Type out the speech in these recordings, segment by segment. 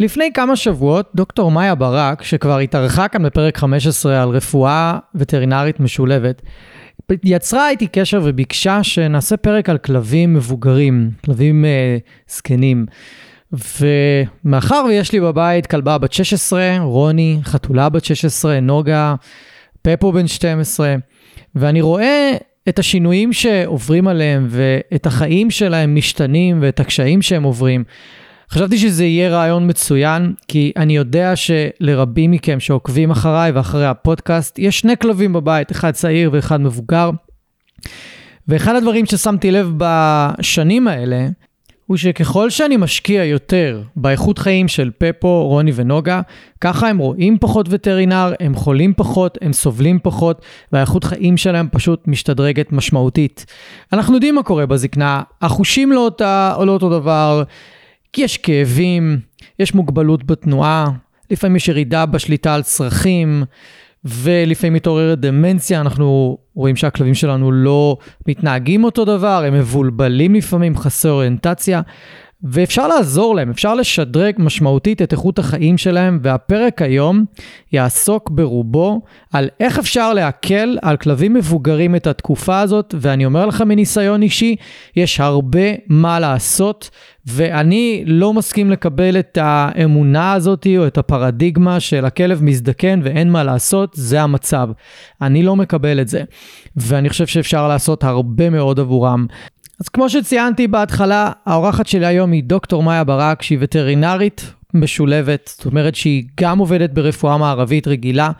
לפני כמה שבועות, דוקטור מאיה ברק, שכבר התארחה כאן בפרק 15 על רפואה וטרינרית משולבת, יצרה איתי קשר וביקשה שנעשה פרק על כלבים מבוגרים, כלבים אה, זקנים. ומאחר ויש לי בבית כלבה בת 16, רוני, חתולה בת 16, נוגה, פפו בן 12, ואני רואה את השינויים שעוברים עליהם ואת החיים שלהם משתנים ואת הקשיים שהם עוברים. חשבתי שזה יהיה רעיון מצוין, כי אני יודע שלרבים מכם שעוקבים אחריי ואחרי הפודקאסט, יש שני כלבים בבית, אחד צעיר ואחד מבוגר. ואחד הדברים ששמתי לב בשנים האלה, הוא שככל שאני משקיע יותר באיכות חיים של פפו, רוני ונוגה, ככה הם רואים פחות וטרינר, הם חולים פחות, הם סובלים פחות, והאיכות חיים שלהם פשוט משתדרגת משמעותית. אנחנו יודעים מה קורה בזקנה, החושים לא, אותה, לא אותו דבר, כי יש כאבים, יש מוגבלות בתנועה, לפעמים יש ירידה בשליטה על צרכים, ולפעמים מתעוררת דמנציה, אנחנו רואים שהכלבים שלנו לא מתנהגים אותו דבר, הם מבולבלים לפעמים, חסר אוריינטציה. ואפשר לעזור להם, אפשר לשדרג משמעותית את איכות החיים שלהם, והפרק היום יעסוק ברובו על איך אפשר להקל על כלבים מבוגרים את התקופה הזאת, ואני אומר לכם מניסיון אישי, יש הרבה מה לעשות, ואני לא מסכים לקבל את האמונה הזאת או את הפרדיגמה של הכלב מזדקן ואין מה לעשות, זה המצב. אני לא מקבל את זה, ואני חושב שאפשר לעשות הרבה מאוד עבורם. אז כמו שציינתי בהתחלה, האורחת שלי היום היא דוקטור מאיה ברק, שהיא וטרינרית משולבת, זאת אומרת שהיא גם עובדת ברפואה מערבית רגילה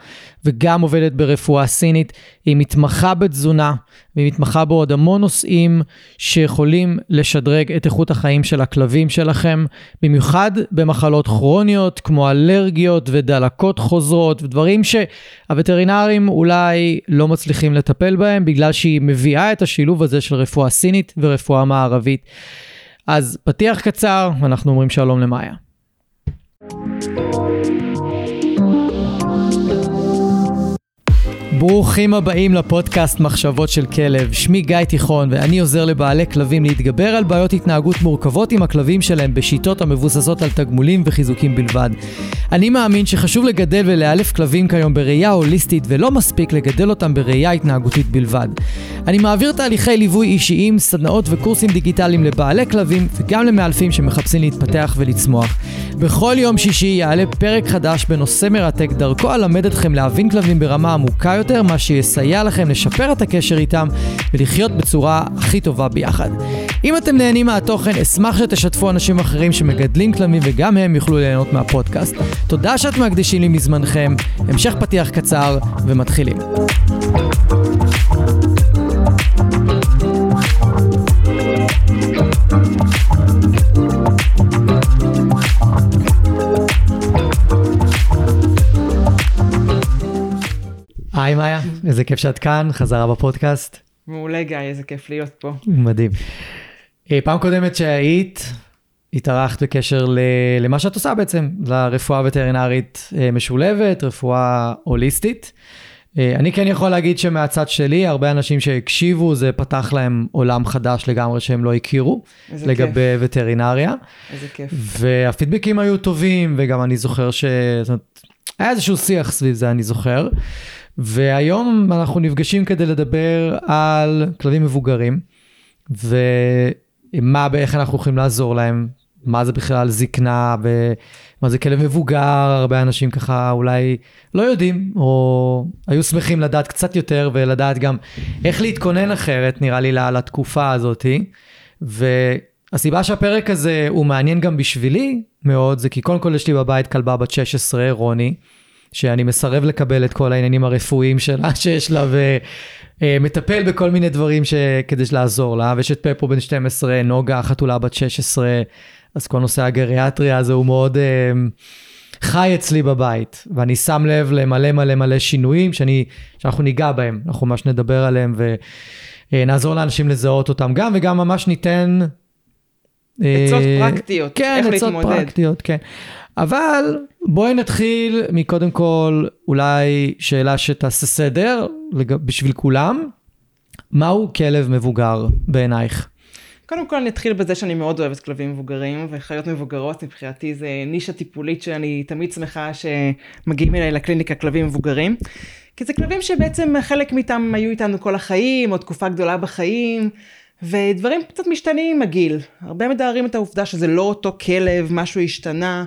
וגם עובדת ברפואה סינית. היא מתמחה בתזונה והיא מתמחה בעוד המון נושאים שיכולים לשדרג את איכות החיים של הכלבים שלכם, במיוחד במחלות כרוניות כמו אלרגיות ודלקות חוזרות ודברים שהווטרינרים אולי לא מצליחים לטפל בהם בגלל שהיא מביאה את השילוב הזה של רפואה סינית ורפואה מערבית. אז פתיח קצר, ואנחנו אומרים שלום למאיה. Thank you. ברוכים הבאים לפודקאסט מחשבות של כלב. שמי גיא תיכון ואני עוזר לבעלי כלבים להתגבר על בעיות התנהגות מורכבות עם הכלבים שלהם בשיטות המבוססות על תגמולים וחיזוקים בלבד. אני מאמין שחשוב לגדל ולאלף כלבים כיום בראייה הוליסטית ולא מספיק לגדל אותם בראייה התנהגותית בלבד. אני מעביר תהליכי ליווי אישיים, סדנאות וקורסים דיגיטליים לבעלי כלבים וגם למאלפים שמחפשים להתפתח ולצמוח. בכל יום שישי יעלה פרק חדש בנושא מרתק, דרכו אלמד אתכם להבין כלבים ברמה עמוקה יותר, מה שיסייע לכם לשפר את הקשר איתם ולחיות בצורה הכי טובה ביחד. אם אתם נהנים מהתוכן, אשמח שתשתפו אנשים אחרים שמגדלים כלבים וגם הם יוכלו ליהנות מהפודקאסט. תודה שאתם מקדישים לי מזמנכם, המשך פתיח קצר ומתחילים. היי מאיה, איזה כיף שאת כאן, חזרה בפודקאסט. מעולה גיא, איזה כיף להיות פה. מדהים. אה, פעם קודמת שהיית, התארחת בקשר למה שאת עושה בעצם, לרפואה וטרינרית אה, משולבת, רפואה הוליסטית. אה, אני כן יכול להגיד שמהצד שלי, הרבה אנשים שהקשיבו, זה פתח להם עולם חדש לגמרי שהם לא הכירו, לגבי כיף. וטרינריה. איזה כיף. והפידבקים היו טובים, וגם אני זוכר ש... זאת אומרת, היה איזשהו שיח סביב זה, אני זוכר. והיום אנחנו נפגשים כדי לדבר על כלבים מבוגרים, ומה, איך אנחנו יכולים לעזור להם, מה זה בכלל זקנה, ומה זה כלב מבוגר, הרבה אנשים ככה אולי לא יודעים, או היו שמחים לדעת קצת יותר, ולדעת גם איך להתכונן אחרת, נראה לי, לתקופה הזאתי. והסיבה שהפרק הזה הוא מעניין גם בשבילי מאוד, זה כי קודם כל יש לי בבית כלבה בת 16, רוני. שאני מסרב לקבל את כל העניינים הרפואיים שלה שיש לה ומטפל בכל מיני דברים ש... כדי לעזור לה, ויש את פפו בן 12, נוגה חתולה בת 16, אז כל נושא הגריאטריה הזה הוא מאוד uh, חי אצלי בבית, ואני שם לב למלא מלא מלא שינויים שאני, שאנחנו ניגע בהם, אנחנו ממש נדבר עליהם ונעזור לאנשים לזהות אותם גם, וגם ממש ניתן... עצות פרקטיות, כן, איך עצות להתמודד. פרקטיות, כן. אבל בואי נתחיל מקודם כל אולי שאלה שתעשה סדר בשביל כולם. מהו כלב מבוגר בעינייך? קודם כל אני אתחיל בזה שאני מאוד אוהבת כלבים מבוגרים וחיות מבוגרות, מבחינתי זה נישה טיפולית שאני תמיד שמחה שמגיעים אליי לקליניקה כלבים מבוגרים. כי זה כלבים שבעצם חלק מאיתם היו איתנו כל החיים, או תקופה גדולה בחיים, ודברים קצת משתנים עם הגיל. הרבה מתארים את העובדה שזה לא אותו כלב, משהו השתנה.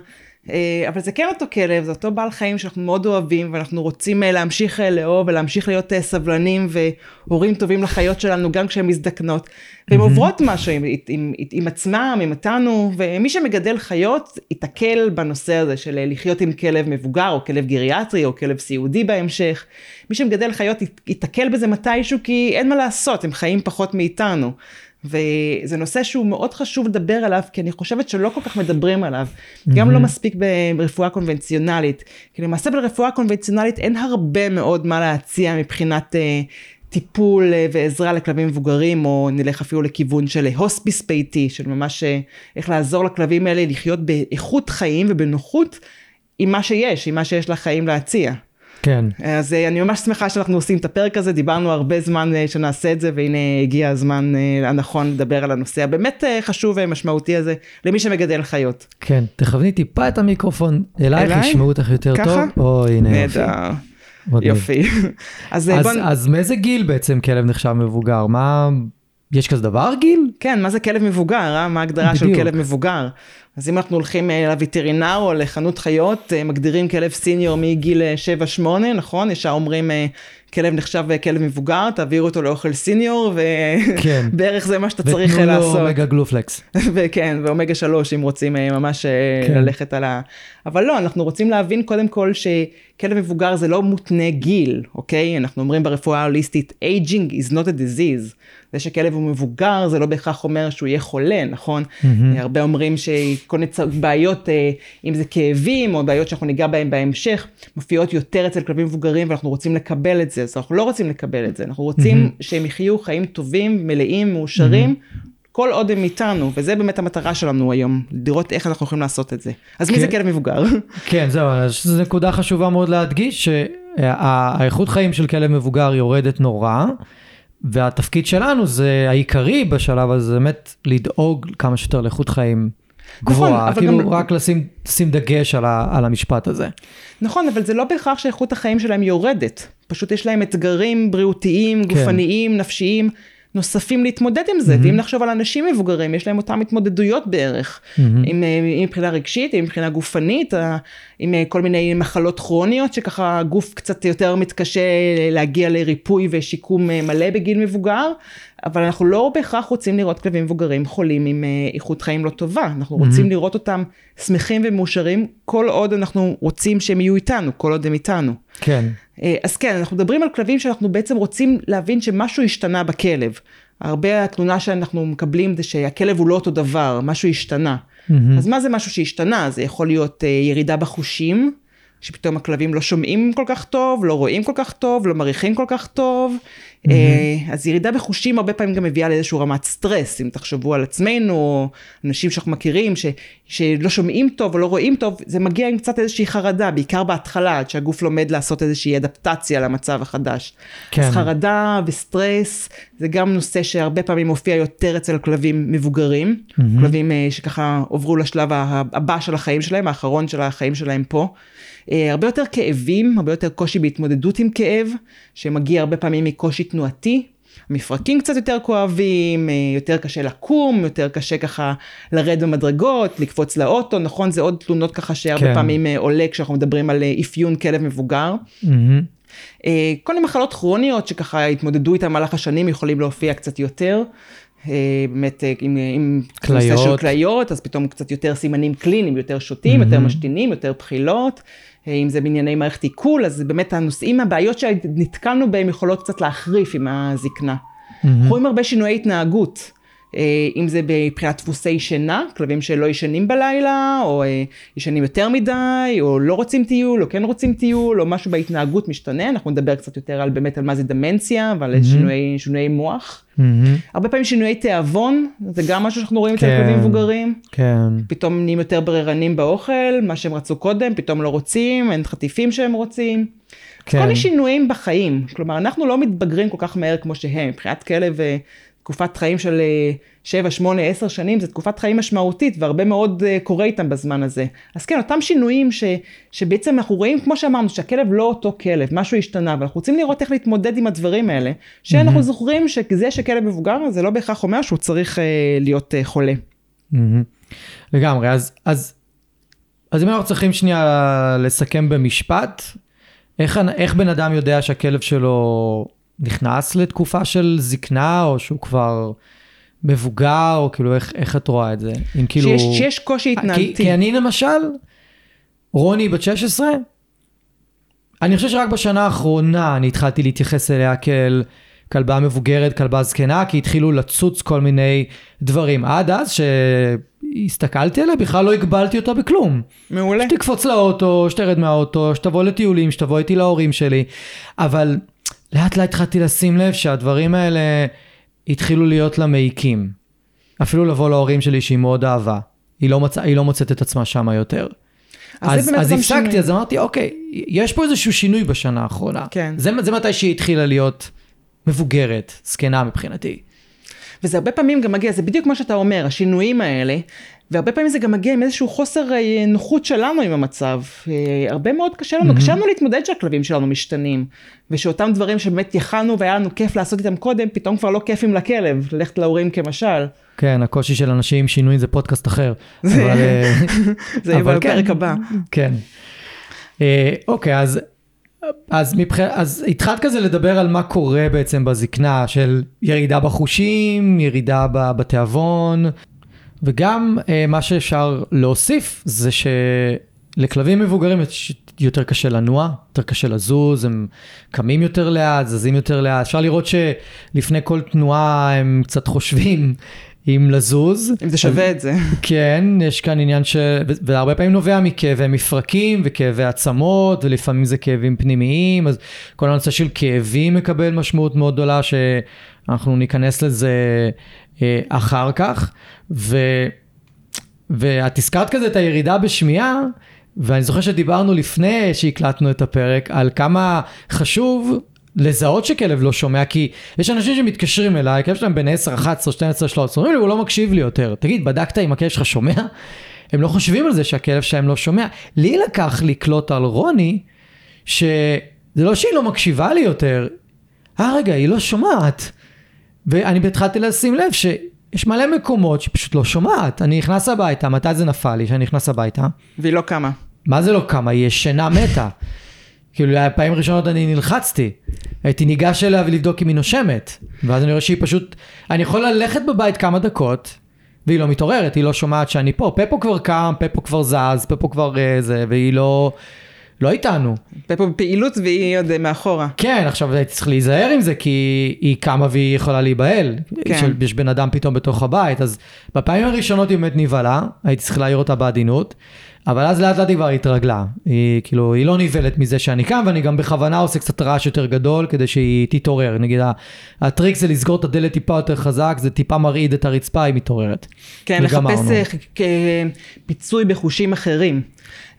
אה, אבל זה כן אותו כלב, זה אותו בעל חיים שאנחנו מאוד אוהבים ואנחנו רוצים אה, להמשיך אה, לאהוב ולהמשיך להיות סבלנים והורים טובים לחיות שלנו גם כשהן מזדקנות. והן עוברות משהו עם, עם, עם, עם עצמם, עם אותנו, ומי שמגדל חיות ייתקל בנושא הזה של לחיות עם כלב מבוגר או כלב גריאטרי או כלב סיעודי בהמשך. מי שמגדל חיות ייתקל בזה מתישהו כי אין מה לעשות, הם חיים פחות מאיתנו. וזה נושא שהוא מאוד חשוב לדבר עליו, כי אני חושבת שלא כל כך מדברים עליו, mm-hmm. גם לא מספיק ברפואה קונבנציונלית. כי למעשה ברפואה קונבנציונלית אין הרבה מאוד מה להציע מבחינת uh, טיפול uh, ועזרה לכלבים מבוגרים, או נלך אפילו לכיוון של הוספיס ביתי, של ממש uh, איך לעזור לכלבים האלה לחיות באיכות חיים ובנוחות עם מה שיש, עם מה שיש לחיים להציע. כן. אז אה, אני ממש שמחה שאנחנו עושים את הפרק הזה, דיברנו הרבה זמן אה, שנעשה את זה, והנה הגיע הזמן אה, הנכון לדבר על הנושא הבאמת חשוב ומשמעותי הזה, למי שמגדל חיות. כן, תכווני טיפה את המיקרופון אלייך, אליי? ישמעו אותך יותר ככה? טוב. או, הנה יופי. נהדר. יופי. אז, אז, בוא... אז מאיזה גיל בעצם כלב נחשב מבוגר? מה... יש כזה דבר גיל? כן, מה זה כלב מבוגר, אה? מה ההגדרה של כלב מבוגר? אז אם אנחנו הולכים אה, לווטרינר או לחנות חיות, אה, מגדירים כלב סיניור מגיל 7-8, אה, נכון? ישר אומרים כלב נחשב כלב מבוגר, תעבירו אותו לאוכל סיניור, ובערך כן. זה מה שאתה צריך לעשות. ותנו לו אומגה גלופלקס. וכן, ואומגה 3 אם רוצים ממש כן. ללכת על ה... אבל לא, אנחנו רוצים להבין קודם כל שכלב מבוגר זה לא מותנה גיל, אוקיי? אנחנו אומרים ברפואה ההוליסטית, aging is not a disease. זה שכלב הוא מבוגר זה לא בהכרח אומר שהוא יהיה חולה, נכון? Mm-hmm. הרבה אומרים שכל מיני בעיות, אה, אם זה כאבים או בעיות שאנחנו ניגע בהן בהמשך, מופיעות יותר אצל כלבים מבוגרים ואנחנו רוצים לקבל את זה, אז אנחנו לא רוצים לקבל את זה, אנחנו רוצים mm-hmm. שהם יחיו חיים טובים, מלאים, מאושרים. Mm-hmm. כל עוד הם איתנו, וזה באמת המטרה שלנו היום, לראות איך אנחנו יכולים לעשות את זה. אז כן. מי זה. כלב מבוגר? כן, זהו, זו נקודה חשובה מאוד להדגיש, שהאיכות חיים של כלב מבוגר יורדת נורא, והתפקיד שלנו זה העיקרי בשלב הזה, באמת לדאוג כמה שיותר לאיכות חיים נכון, גבוהה, נכון, כאילו גם... רק לשים, לשים דגש על, ה, על המשפט הזה. נכון, אבל זה לא בהכרח שאיכות החיים שלהם יורדת, פשוט יש להם אתגרים בריאותיים, כן. גופניים, כן. נפשיים, נוספים להתמודד עם זה, mm-hmm. ואם נחשוב על אנשים מבוגרים, יש להם אותם התמודדויות בערך, mm-hmm. עם, אה, עם מבחינה רגשית, עם מבחינה גופנית, אה, עם אה, כל מיני מחלות כרוניות, שככה הגוף קצת יותר מתקשה להגיע לריפוי ושיקום מלא בגיל מבוגר, אבל אנחנו לא בהכרח רוצים לראות כלבים מבוגרים חולים עם איכות חיים לא טובה, אנחנו רוצים mm-hmm. לראות אותם שמחים ומאושרים, כל עוד אנחנו רוצים שהם יהיו איתנו, כל עוד הם איתנו. כן. אה, אז כן, אנחנו מדברים על כלבים שאנחנו בעצם רוצים להבין שמשהו השתנה בכלב. הרבה התלונה שאנחנו מקבלים זה שהכלב הוא לא אותו דבר, משהו השתנה. Mm-hmm. אז מה זה משהו שהשתנה? זה יכול להיות uh, ירידה בחושים, שפתאום הכלבים לא שומעים כל כך טוב, לא רואים כל כך טוב, לא מריחים כל כך טוב. Mm-hmm. אז ירידה בחושים הרבה פעמים גם מביאה לאיזשהו רמת סטרס, אם תחשבו על עצמנו, אנשים שאנחנו מכירים, ש, שלא שומעים טוב או לא רואים טוב, זה מגיע עם קצת איזושהי חרדה, בעיקר בהתחלה, עד שהגוף לומד לעשות איזושהי אדפטציה למצב החדש. כן. אז חרדה וסטרס, זה גם נושא שהרבה פעמים מופיע יותר אצל כלבים מבוגרים, mm-hmm. כלבים אה, שככה עוברו לשלב הבא של החיים שלהם, האחרון של החיים שלהם פה. אה, הרבה יותר כאבים, הרבה יותר קושי בהתמודדות עם כאב, שמגיע הרבה פעמים מקושי תנועתי. המפרקים קצת יותר כואבים, אה, יותר קשה לקום, יותר קשה ככה לרד במדרגות, לקפוץ לאוטו, נכון? זה עוד תלונות ככה שהרבה כן. פעמים אה, עולה כשאנחנו מדברים על אפיון כלב מבוגר. Mm-hmm. כל מיני מחלות כרוניות שככה התמודדו איתן במהלך השנים יכולים להופיע קצת יותר. באמת עם, עם כליות. של כליות, אז פתאום קצת יותר סימנים קליניים, יותר שותים, mm-hmm. יותר משתינים, יותר בחילות. אם זה בענייני מערכת עיכול, אז באמת הנושאים, הבעיות שנתקלנו בהם יכולות קצת להחריף עם הזקנה. Mm-hmm. אנחנו רואים הרבה שינויי התנהגות. אה, אם זה מבחינת דפוסי שינה, כלבים שלא ישנים בלילה, או אה, ישנים יותר מדי, או לא רוצים טיול, או כן רוצים טיול, או משהו בהתנהגות משתנה, אנחנו נדבר קצת יותר על באמת על מה זה דמנציה, ועל mm-hmm. שינויי, שינויי מוח. Mm-hmm. הרבה פעמים שינויי תיאבון, זה גם משהו שאנחנו רואים אצל כן, כלבים מבוגרים. כן. פתאום נהיים יותר בררנים באוכל, מה שהם רצו קודם, פתאום לא רוצים, אין חטיפים שהם רוצים. כן. כל מיני שינויים בחיים, כלומר אנחנו לא מתבגרים כל כך מהר כמו שהם, מבחינת כלב אה, תקופת חיים של 7, 8, 10 שנים, זו תקופת חיים משמעותית, והרבה מאוד אה, קורה איתם בזמן הזה. אז כן, אותם שינויים ש, שבעצם אנחנו רואים, כמו שאמרנו, שהכלב לא אותו כלב, משהו השתנה, ואנחנו רוצים לראות איך להתמודד עם הדברים האלה, שאנחנו mm-hmm. זוכרים שזה שכלב מבוגר, זה לא בהכרח אומר שהוא צריך אה, להיות אה, חולה. Mm-hmm. לגמרי, אז, אז, אז אם אנחנו צריכים שנייה לסכם במשפט, איך, איך בן אדם יודע שהכלב שלו נכנס לתקופה של זקנה, או שהוא כבר מבוגר, או כאילו איך, איך את רואה את זה? אם כאילו... שיש, שיש קושי התנהגתי. כי, כי אני למשל, רוני בת 16, אני חושב שרק בשנה האחרונה אני התחלתי להתייחס אליה כאל כלבה מבוגרת, כלבה זקנה, כי התחילו לצוץ כל מיני דברים. עד אז שהסתכלתי עליה, בכלל לא הגבלתי אותה בכלום. מעולה. שתקפוץ לאוטו, שתרד מהאוטו, שתבוא לטיולים, שתבוא איתי להורים שלי. אבל לאט לאט התחלתי לשים לב שהדברים האלה התחילו להיות לה מעיקים. אפילו לבוא להורים שלי שהיא מאוד אהבה. היא לא, מצ... היא לא מוצאת את עצמה שמה יותר. אז, אז, אז הפסקתי, אז אמרתי, אוקיי, יש פה איזשהו שינוי בשנה האחרונה. כן. זה, זה מתי שהיא התחילה להיות מבוגרת, זקנה מבחינתי. וזה הרבה פעמים גם מגיע, זה בדיוק מה שאתה אומר, השינויים האלה, והרבה פעמים זה גם מגיע עם איזשהו חוסר אה, נוחות שלנו עם המצב. אה, הרבה מאוד קשה לנו, mm-hmm. קשה לנו להתמודד שהכלבים שלנו משתנים, ושאותם דברים שבאמת יכלנו והיה לנו כיף לעשות איתם קודם, פתאום כבר לא כיפים לכלב, ללכת להורים כמשל. כן, הקושי של אנשים עם שינוי זה פודקאסט אחר. זה יהיה בפרק כן, הבא. כן. אוקיי, אז אז, מבח... אז התחלת כזה לדבר על מה קורה בעצם בזקנה, של ירידה בחושים, ירידה בתיאבון, וגם אה, מה שאפשר להוסיף זה שלכלבים מבוגרים יותר קשה לנוע, יותר קשה לזוז, הם קמים יותר לאט, זזים יותר לאט. אפשר לראות שלפני כל תנועה הם קצת חושבים אם לזוז. אם זה שווה את זה. כן, יש כאן עניין ש... והרבה פעמים נובע מכאבי מפרקים וכאבי עצמות, ולפעמים זה כאבים פנימיים, אז כל הנושא של כאבים מקבל משמעות מאוד גדולה, שאנחנו ניכנס לזה אחר כך. ו... ואת הזכרת כזה את הירידה בשמיעה, ואני זוכר שדיברנו לפני שהקלטנו את הפרק על כמה חשוב לזהות שכלב לא שומע, כי יש אנשים שמתקשרים אליי, כלב שלהם בין 10, 11, 12, 13, אומרים לי, הוא לא מקשיב לי יותר. תגיד, בדקת אם הכלב שלך שומע? הם לא חושבים על זה שהכלב שלהם לא שומע. לי לקח לקלוט על רוני, שזה לא שהיא לא מקשיבה לי יותר, אה רגע, היא לא שומעת. ואני התחלתי לשים לב שיש מלא מקומות שפשוט לא שומעת. אני נכנס הביתה, מתי זה נפל לי שאני נכנס הביתה? והיא לא קמה. מה זה לא קמה? היא ישנה מתה. כאילו, פעמים ראשונות אני נלחצתי. הייתי ניגש אליה ולבדוק אם היא נושמת. ואז אני רואה שהיא פשוט... אני יכול ללכת בבית כמה דקות, והיא לא מתעוררת, היא לא שומעת שאני פה. פפו כבר קם, פפו כבר זז, פפו כבר uh, זה, והיא לא... לא איתנו. פפו בפעילות והיא עוד מאחורה. כן, עכשיו הייתי צריך להיזהר עם זה, כי היא קמה והיא יכולה להיבהל. כן. יש בן אדם פתאום בתוך הבית, אז בפעמים הראשונות היא באמת נבהלה, הייתי צריך להעיר אותה בעדינות. אבל אז לאט לאט היא כבר התרגלה. היא כאילו, היא לא נבהלת מזה שאני קם, ואני גם בכוונה עושה קצת רעש יותר גדול כדי שהיא תתעורר. נגיד, הטריק זה לסגור את הדלת טיפה יותר חזק, זה טיפה מרעיד את הרצפה, היא מתעוררת. כן, לחפש אה, פיצוי בחושים אחרים.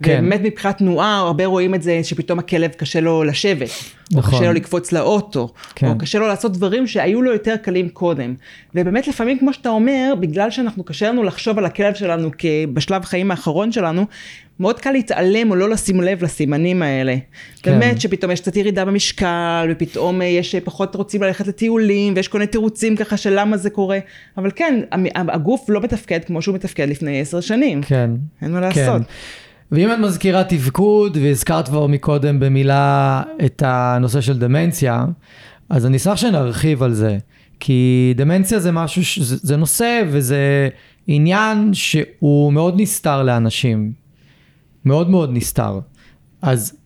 כן. ובאמת מבחינת תנועה, הרבה רואים את זה שפתאום הכלב קשה לו לשבת, נכון. או קשה לו לקפוץ לאוטו, כן. או קשה לו לעשות דברים שהיו לו יותר קלים קודם. ובאמת לפעמים, כמו שאתה אומר, בגלל שאנחנו קשה לנו לחשוב על הכלב שלנו בשלב החיים האחרון שלנו, מאוד קל להתעלם או לא לשים לב לסימנים האלה. כן. באמת שפתאום יש קצת ירידה במשקל, ופתאום יש פחות רוצים ללכת לטיולים, ויש כל מיני תירוצים ככה של למה זה קורה. אבל כן, הגוף לא מתפקד כמו שהוא מתפקד לפני עשר שנים. כן. אין מה לעשות. ואם את מזכירה תפקוד, והזכרת כבר מקודם במילה את הנושא של דמנציה, אז אני אשמח שנרחיב על זה. כי דמנציה זה משהו, זה, זה נושא וזה עניין שהוא מאוד נסתר לאנשים. מאוד מאוד נסתר. אז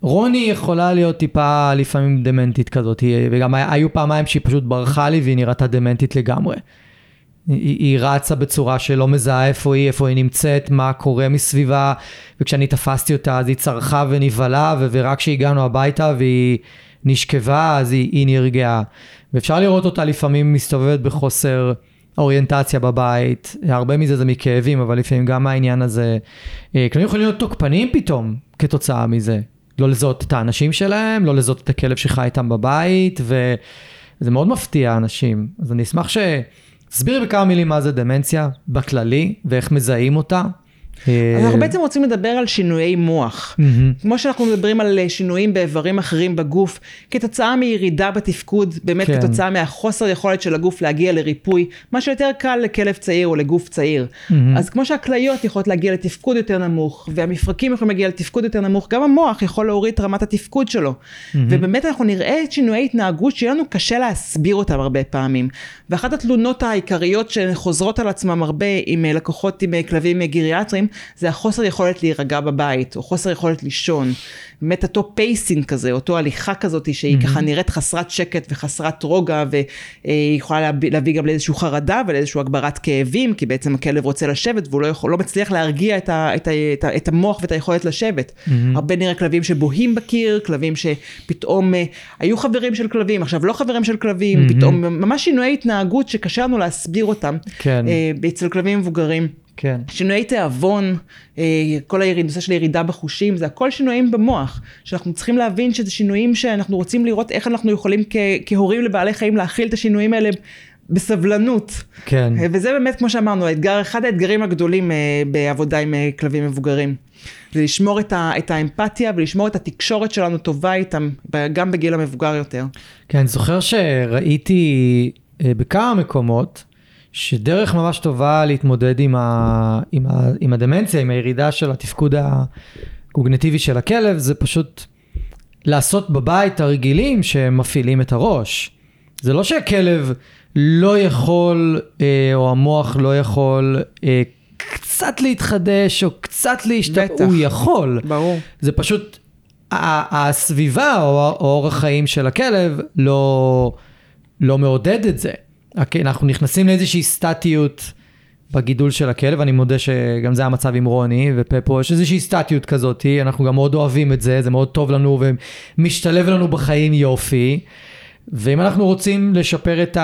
רוני יכולה להיות טיפה לפעמים דמנטית כזאת, וגם היו פעמיים שהיא פשוט ברחה לי והיא נראתה דמנטית לגמרי. היא, היא רצה בצורה שלא מזהה איפה היא, איפה היא נמצאת, מה קורה מסביבה, וכשאני תפסתי אותה אז היא צרחה ונבהלה, ורק כשהגענו הביתה והיא נשכבה אז היא, היא נרגעה. ואפשר לראות אותה לפעמים מסתובבת בחוסר אוריינטציה בבית, הרבה מזה זה מכאבים, אבל לפעמים גם העניין הזה, אה, כלומר יכולים להיות תוקפנים פתאום כתוצאה מזה. לא לזהות את האנשים שלהם, לא לזהות את הכלב שחי איתם בבית. וזה מאוד מפתיע אנשים. אז אני אשמח שתסבירי בכמה מילים מה זה דמנציה בכללי, ואיך מזהים אותה. אנחנו אה, בעצם רוצים לדבר על שינויי מוח. כמו שאנחנו מדברים על אה, שינויים באיברים אחרים בגוף, כתוצאה מירידה בתפקוד, באמת כן. כתוצאה מהחוסר יכולת של הגוף להגיע לריפוי, מה שיותר קל לכלב צעיר או לגוף צעיר. אז כמו שהכליות יכולות להגיע לתפקוד יותר נמוך, והמפרקים יכולים להגיע לתפקוד יותר נמוך, גם המוח יכול להוריד את רמת התפקוד שלו. ובאמת אנחנו נראה את שינויי התנהגות שיהיה לנו קשה להסביר אותם הרבה פעמים. ואחת התלונות העיקריות שחוזרות על עצמם הרבה עם אה, לקוחות עם כלבים אה, גריאטריים, זה החוסר יכולת להירגע בבית, או חוסר יכולת לישון. באמת אותו pacing כזה, אותו הליכה כזאת שהיא ככה נראית חסרת שקט וחסרת רוגע, והיא יכולה להביא, להביא גם לאיזושהי חרדה ולאיזושהי הגברת כאבים, כי בעצם הכלב רוצה לשבת והוא לא, יכול, לא מצליח להרגיע את, ה, את, ה, את, ה, את המוח ואת היכולת לשבת. הרבה נראה כלבים שבוהים בקיר, כלבים שפתאום אה, היו חברים של כלבים, עכשיו לא חברים של כלבים, פתאום ממש שינויי התנהגות שקשה לנו להסביר אותם. כן. אה, אצל כלבים מבוגרים. כן. שינויי תיאבון, אה, כל היריד, נושא של ירידה בחושים, זה הכל שינויים במוח, שאנחנו צריכים להבין שזה שינויים שאנחנו רוצים לראות איך אנחנו יכולים כ- כהורים לבעלי חיים להכיל את השינויים האלה בסבלנות. כן. אה, וזה באמת, כמו שאמרנו, האתגר, אחד האתגרים הגדולים אה, בעבודה עם כלבים מבוגרים. זה לשמור את, ה, את האמפתיה ולשמור את התקשורת שלנו טובה איתם, גם בגיל המבוגר יותר. כן, אני זוכר שראיתי בכמה מקומות, שדרך ממש טובה להתמודד עם, ה, עם, ה, עם הדמנציה, עם הירידה של התפקוד הקוגנטיבי של הכלב, זה פשוט לעשות בבית הרגילים שמפעילים את הראש. זה לא שהכלב לא יכול, אה, או המוח לא יכול אה, קצת להתחדש, או קצת להשתפר. הוא יכול. ברור. זה פשוט, הסביבה או או אורח חיים של הכלב לא, לא מעודד את זה. הכ- אנחנו נכנסים לאיזושהי סטטיות בגידול של הכלב, אני מודה שגם זה המצב עם רוני ופפו, יש איזושהי סטטיות כזאת, אנחנו גם מאוד אוהבים את זה, זה מאוד טוב לנו ומשתלב לנו בחיים יופי. ואם אנחנו רוצים לשפר את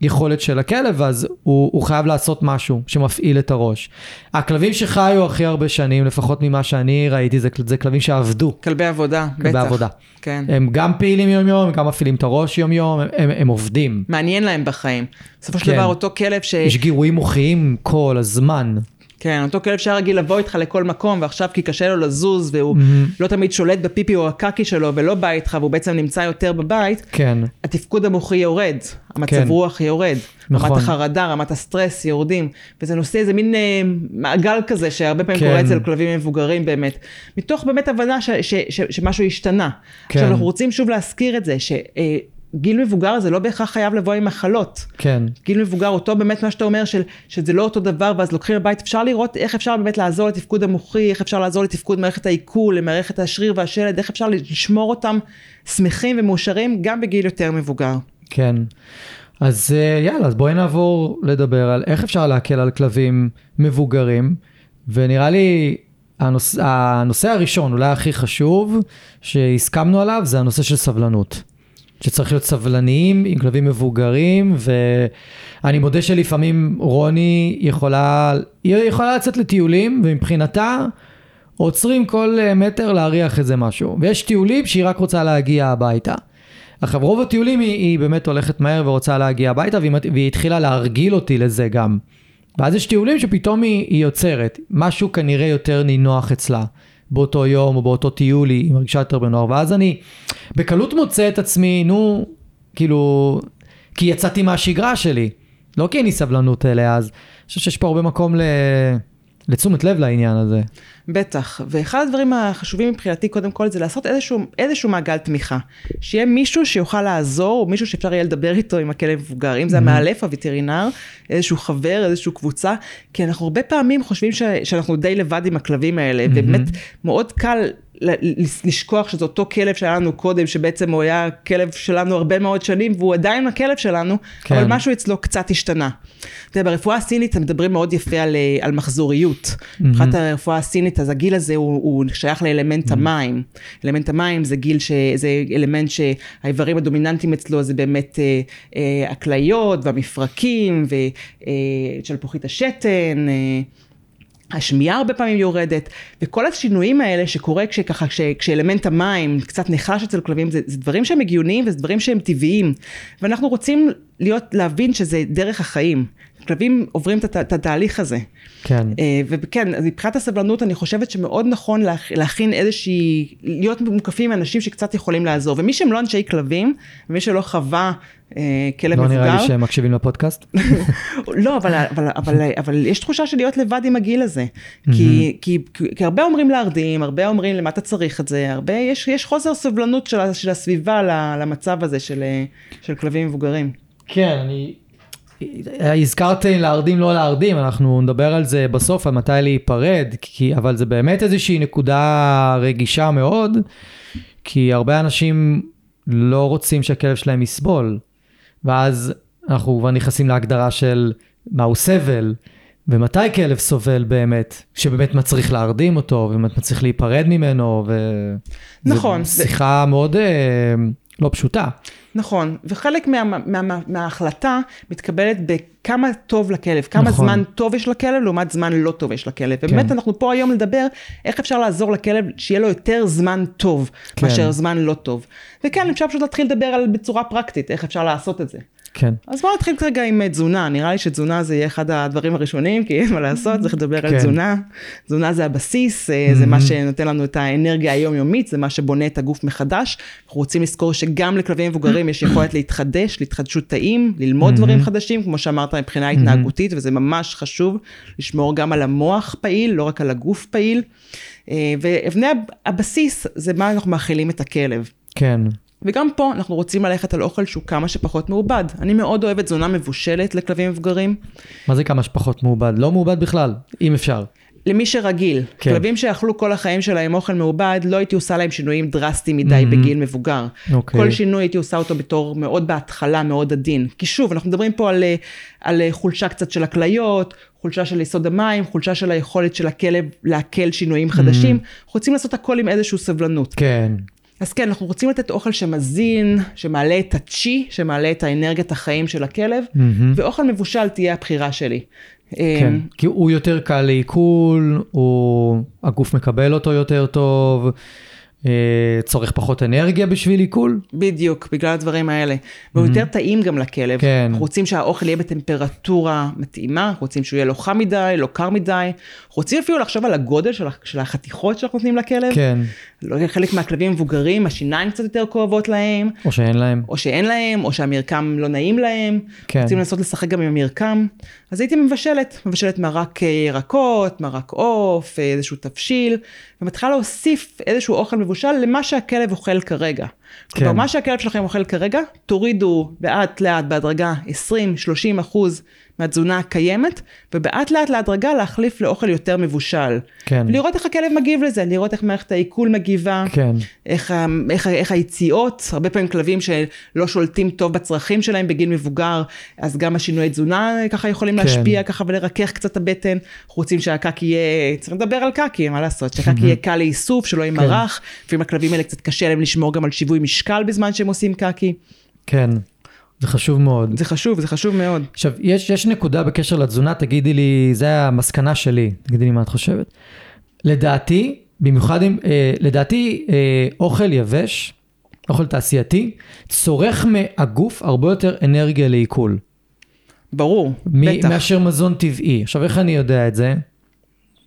היכולת של הכלב, אז הוא, הוא חייב לעשות משהו שמפעיל את הראש. הכלבים שחיו הכי הרבה שנים, לפחות ממה שאני ראיתי, זה, זה כלבים שעבדו. כלבי עבודה, בטח. כלבי עבודה. כן. הם גם פעילים יום יום, הם גם מפעילים את הראש יום יום, הם, הם, הם עובדים. מעניין להם בחיים. בסופו של כן. דבר אותו כלב ש... יש גירויים מוחיים כל הזמן. כן, אותו כלב שהיה רגיל לבוא איתך לכל מקום, ועכשיו כי קשה לו לזוז, והוא מהמם. לא תמיד שולט בפיפי או הקקי שלו, ולא בא איתך, והוא בעצם נמצא יותר בבית, כן, התפקוד המוחי יורד, המצב כן. רוח יורד, נכון. רמת החרדה, רמת הסטרס יורדים, וזה נושא, איזה מין אה, מעגל כזה, שהרבה פעמים כן. קורה אצל כלבים מבוגרים באמת, מתוך באמת הבנה ש, ש, ש, שמשהו השתנה. כן. עכשיו אנחנו רוצים שוב להזכיר את זה, שגיל מבוגר זה לא בהכרח חייב לבוא עם מחלות. כן, גיל מבוגר, אותו באמת מה שאתה אומר, של, שזה לא אותו דבר, ואז לוקחים לבית, אפשר לראות איך אפשר באמת לעזור לתפקוד המוחי, איך אפשר לעזור לתפקוד מערכת העיכול, למערכת השריר והשלד, איך אפשר לשמור אותם שמחים ומאושרים גם בגיל יותר מבוגר. כן. אז אה, יאללה, אז בואי נעבור לדבר על איך אפשר להקל על כלבים מבוגרים, ונראה לי הנוש... הנושא הראשון, אולי הכי חשוב, שהסכמנו עליו, זה הנושא של סבלנות. שצריך להיות סבלניים עם כלבים מבוגרים, ואני מודה שלפעמים רוני יכולה, היא יכולה לצאת לטיולים, ומבחינתה עוצרים כל אה, מטר להריח איזה משהו. ויש טיולים שהיא רק רוצה להגיע הביתה. עכשיו רוב הטיולים היא, היא באמת הולכת מהר ורוצה להגיע הביתה, והיא, והיא התחילה להרגיל אותי לזה גם. ואז יש טיולים שפתאום היא, היא יוצרת, משהו כנראה יותר נינוח אצלה. באותו יום או באותו טיול היא מרגישה יותר בנוער, ואז אני בקלות מוצא את עצמי, נו, כאילו, כי יצאתי מהשגרה שלי, לא כי אין לי סבלנות אליה, אז אני חושב שיש פה הרבה מקום ל... לתשומת לב לעניין הזה. בטח, ואחד הדברים החשובים מבחינתי קודם כל זה לעשות איזשהו, איזשהו מעגל תמיכה. שיהיה מישהו שיוכל לעזור, או מישהו שאפשר יהיה לדבר איתו עם הכלב מבוגר, אם זה המאלף, הווטרינר, איזשהו חבר, איזושהי קבוצה, כי אנחנו הרבה פעמים חושבים ש, שאנחנו די לבד עם הכלבים האלה, ובאמת מאוד קל לשכוח שזה אותו כלב שהיה לנו קודם, שבעצם הוא היה כלב שלנו הרבה מאוד שנים, והוא עדיין הכלב שלנו, כן. אבל משהו אצלו קצת השתנה. אתה יודע, ברפואה הסינית הם מדברים מאוד יפה על, אה, על מחזוריות. מבחינת הרפואה הסינית, אז הגיל הזה הוא, הוא שייך לאלמנט המים. אלמנט המים זה גיל, ש, זה אלמנט שהאיברים הדומיננטיים אצלו זה באמת אה, אה, הכליות והמפרקים ושלפוחית השתן. אה, השמיעה הרבה פעמים יורדת, וכל השינויים האלה שקורה כשככה, כש, כשאלמנט המים קצת נחלש אצל כלבים, זה, זה דברים שהם הגיוניים וזה דברים שהם טבעיים. ואנחנו רוצים להיות, להבין שזה דרך החיים. כלבים עוברים את, התהליך הזה. כן. אה, וכן, אז מבחינת הסבלנות אני חושבת שמאוד נכון להכ, להכין איזושהי, להיות מוקפים עם אנשים שקצת יכולים לעזור. ומי שהם לא אנשי כלבים, ומי שלא חווה אה, כלב לא מבוגר, נראה לי שהם מקשיבים לפודקאסט. לא, אבל, אבל, אבל, אבל יש תחושה של להיות לבד עם הגיל הזה. כי, כי, כי הרבה אומרים להרדים, הרבה אומרים למה אתה צריך את זה, הרבה, יש, יש חוסר סובלנות של, של הסביבה ל- למצב הזה של, אה, של כלבים מבוגרים. כן, אני... הזכרת להרדים לא להרדים, אנחנו נדבר על זה בסוף, על מתי להיפרד, כי, אבל זה באמת איזושהי נקודה רגישה מאוד, כי הרבה אנשים לא רוצים שהכלב שלהם יסבול, ואז אנחנו כבר נכנסים להגדרה של מהו סבל, ומתי כלב סובל באמת, שבאמת מצריך להרדים אותו, ובאמת מצריך להיפרד ממנו, ו... נכון. זו שיחה מאוד אה, לא פשוטה. נכון, וחלק מה, מה, מה, מההחלטה מתקבלת בכמה טוב לכלב, כמה נכון. זמן טוב יש לכלב לעומת זמן לא טוב יש לכלב. ובאמת כן. אנחנו פה היום לדבר איך אפשר לעזור לכלב שיהיה לו יותר זמן טוב כן. מאשר זמן לא טוב. וכן, אפשר פשוט להתחיל לדבר על בצורה פרקטית, איך אפשר לעשות את זה. כן. אז בואו נתחיל כרגע עם אה, תזונה, נראה לי שתזונה זה יהיה אחד הדברים הראשונים, כי אין מה לעשות, צריך לדבר כן. על תזונה. תזונה זה הבסיס, אה, זה מה שנותן לנו את האנרגיה היומיומית, זה מה שבונה את הגוף מחדש. אנחנו רוצים לזכור שגם לכלבים מבוגרים יש יכולת להתחדש, להתחדשות תאים, ללמוד דברים חדשים, כמו שאמרת מבחינה התנהגותית, וזה ממש חשוב לשמור גם על המוח פעיל, לא רק על הגוף פעיל. אה, ואבני הב- הבסיס זה מה אנחנו מאכילים את הכלב. כן. וגם פה אנחנו רוצים ללכת על אוכל שהוא כמה שפחות מעובד. אני מאוד אוהבת תזונה מבושלת לכלבים מבוגרים. מה זה כמה שפחות מעובד? לא מעובד בכלל, אם אפשר. למי שרגיל, כן. כלבים שאכלו כל החיים שלהם אוכל מעובד, לא הייתי עושה להם שינויים דרסטיים מדי mm-hmm. בגיל מבוגר. אוקיי. כל שינוי הייתי עושה אותו בתור מאוד בהתחלה, מאוד עדין. כי שוב, אנחנו מדברים פה על, על חולשה קצת של הכליות, חולשה של יסוד המים, חולשה של היכולת של הכלב לעכל שינויים חדשים. אנחנו רוצים לעשות הכל עם איזושהי סבלנות. כן. אז כן, אנחנו רוצים לתת אוכל שמזין, שמעלה את הצ'י, שמעלה את האנרגיית החיים של הכלב, ואוכל מבושל תהיה הבחירה שלי. כן. כי הוא יותר קל לעיכול, הוא... הגוף מקבל אותו יותר טוב, אה, צורך פחות אנרגיה בשביל עיכול. בדיוק, בגלל הדברים האלה. והוא יותר טעים גם לכלב. כן. אנחנו רוצים שהאוכל יהיה בטמפרטורה מתאימה, אנחנו רוצים שהוא יהיה לא חם מדי, לא קר מדי. אנחנו רוצים אפילו לחשוב על הגודל של, של החתיכות שאנחנו נותנים לכלב. כן. לא, חלק מהכלבים מבוגרים, השיניים קצת יותר כואבות להם, או שאין להם. או שאין להם, או שהמרקם לא נעים להם. כן. רוצים לנסות לשחק גם עם המרקם. אז הייתי מבשלת, מבשלת מרק אה, ירקות, מרק עוף, אה, איזשהו תבשיל, ומתחילה להוסיף איזשהו אוכל מבושל למה שהכלב אוכל כרגע. כן. כלומר, מה שהכלב שלכם אוכל כרגע, תורידו לאט לאט בהדרגה 20-30 אחוז מהתזונה הקיימת, ובאט לאט להדרגה להחליף לאוכל יותר מבושל. כן. לראות איך הכלב מגיב לזה, לראות איך מערכת העיכול מגיבה. כן. איך, איך, ה- איך היציאות, הרבה פעמים כלבים שלא שולטים טוב בצרכים שלהם בגיל מבוגר, אז גם השינויי תזונה ככה יכולים כן. להשפיע ככה ולרכך קצת את הבטן. אנחנו רוצים שהקקי יהיה, צריך לדבר על קקי, מה לעשות, שהקקי יהיה קל לאיסוף, שלא ימרח, לפעמים הכלבים האלה קצת קשה להם לשמור גם על שיווי משקל בזמן שהם עושים קקי. כן. זה חשוב מאוד. זה חשוב, זה חשוב מאוד. עכשיו, יש, יש נקודה בקשר לתזונה, תגידי לי, זה המסקנה שלי, תגידי לי מה את חושבת. לדעתי, במיוחד אם, אה, לדעתי, אה, אוכל יבש, אוכל תעשייתי, צורך מהגוף הרבה יותר אנרגיה לעיכול. ברור, מ- בטח. מאשר מזון טבעי. עכשיו, איך אני יודע את זה?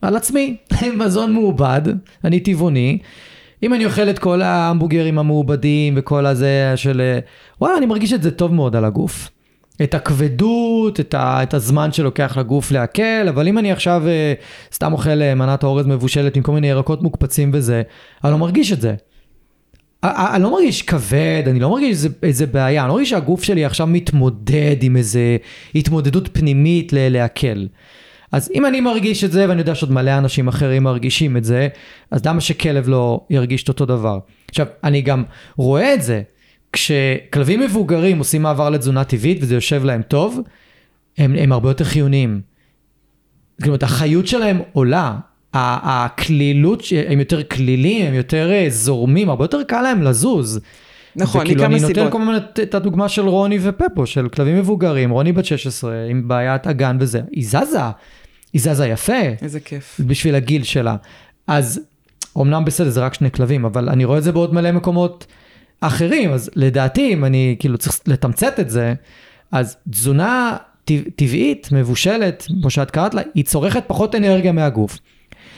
על עצמי. מזון מעובד, אני טבעוני. אם אני אוכל את כל ההמבוגרים המעובדים וכל הזה של... וואלה, אני מרגיש את זה טוב מאוד על הגוף. את הכבדות, את, ה, את הזמן שלוקח לגוף לעכל, אבל אם אני עכשיו אה, סתם אוכל אה, מנת אורז מבושלת עם כל מיני ירקות מוקפצים וזה, אני לא מרגיש את זה. אני לא מרגיש כבד, אני לא מרגיש איזה, איזה בעיה, אני לא מרגיש שהגוף שלי עכשיו מתמודד עם איזה התמודדות פנימית לעכל. אז אם אני מרגיש את זה, ואני יודע שעוד מלא אנשים אחרים מרגישים את זה, אז למה שכלב לא ירגיש את אותו דבר? עכשיו, אני גם רואה את זה, כשכלבים מבוגרים עושים מעבר לתזונה טבעית וזה יושב להם טוב, הם, הם הרבה יותר חיוניים. זאת אומרת, החיות שלהם עולה, הקלילות, הם יותר כלילים, הם יותר אה, זורמים, הרבה יותר קל להם לזוז. נכון, וכאילו, מכמה אני נותן סיבות. כל הזמן את הדוגמה של רוני ופפו, של כלבים מבוגרים, רוני בת 16 עם בעיית אגן וזה, היא זזה, היא זזה יפה. איזה כיף. בשביל הגיל שלה. אז אמנם בסדר, זה רק שני כלבים, אבל אני רואה את זה בעוד מלא מקומות אחרים, אז לדעתי, אם אני כאילו צריך לתמצת את זה, אז תזונה טבעית, מבושלת, כמו שאת קראת לה, היא צורכת פחות אנרגיה מהגוף.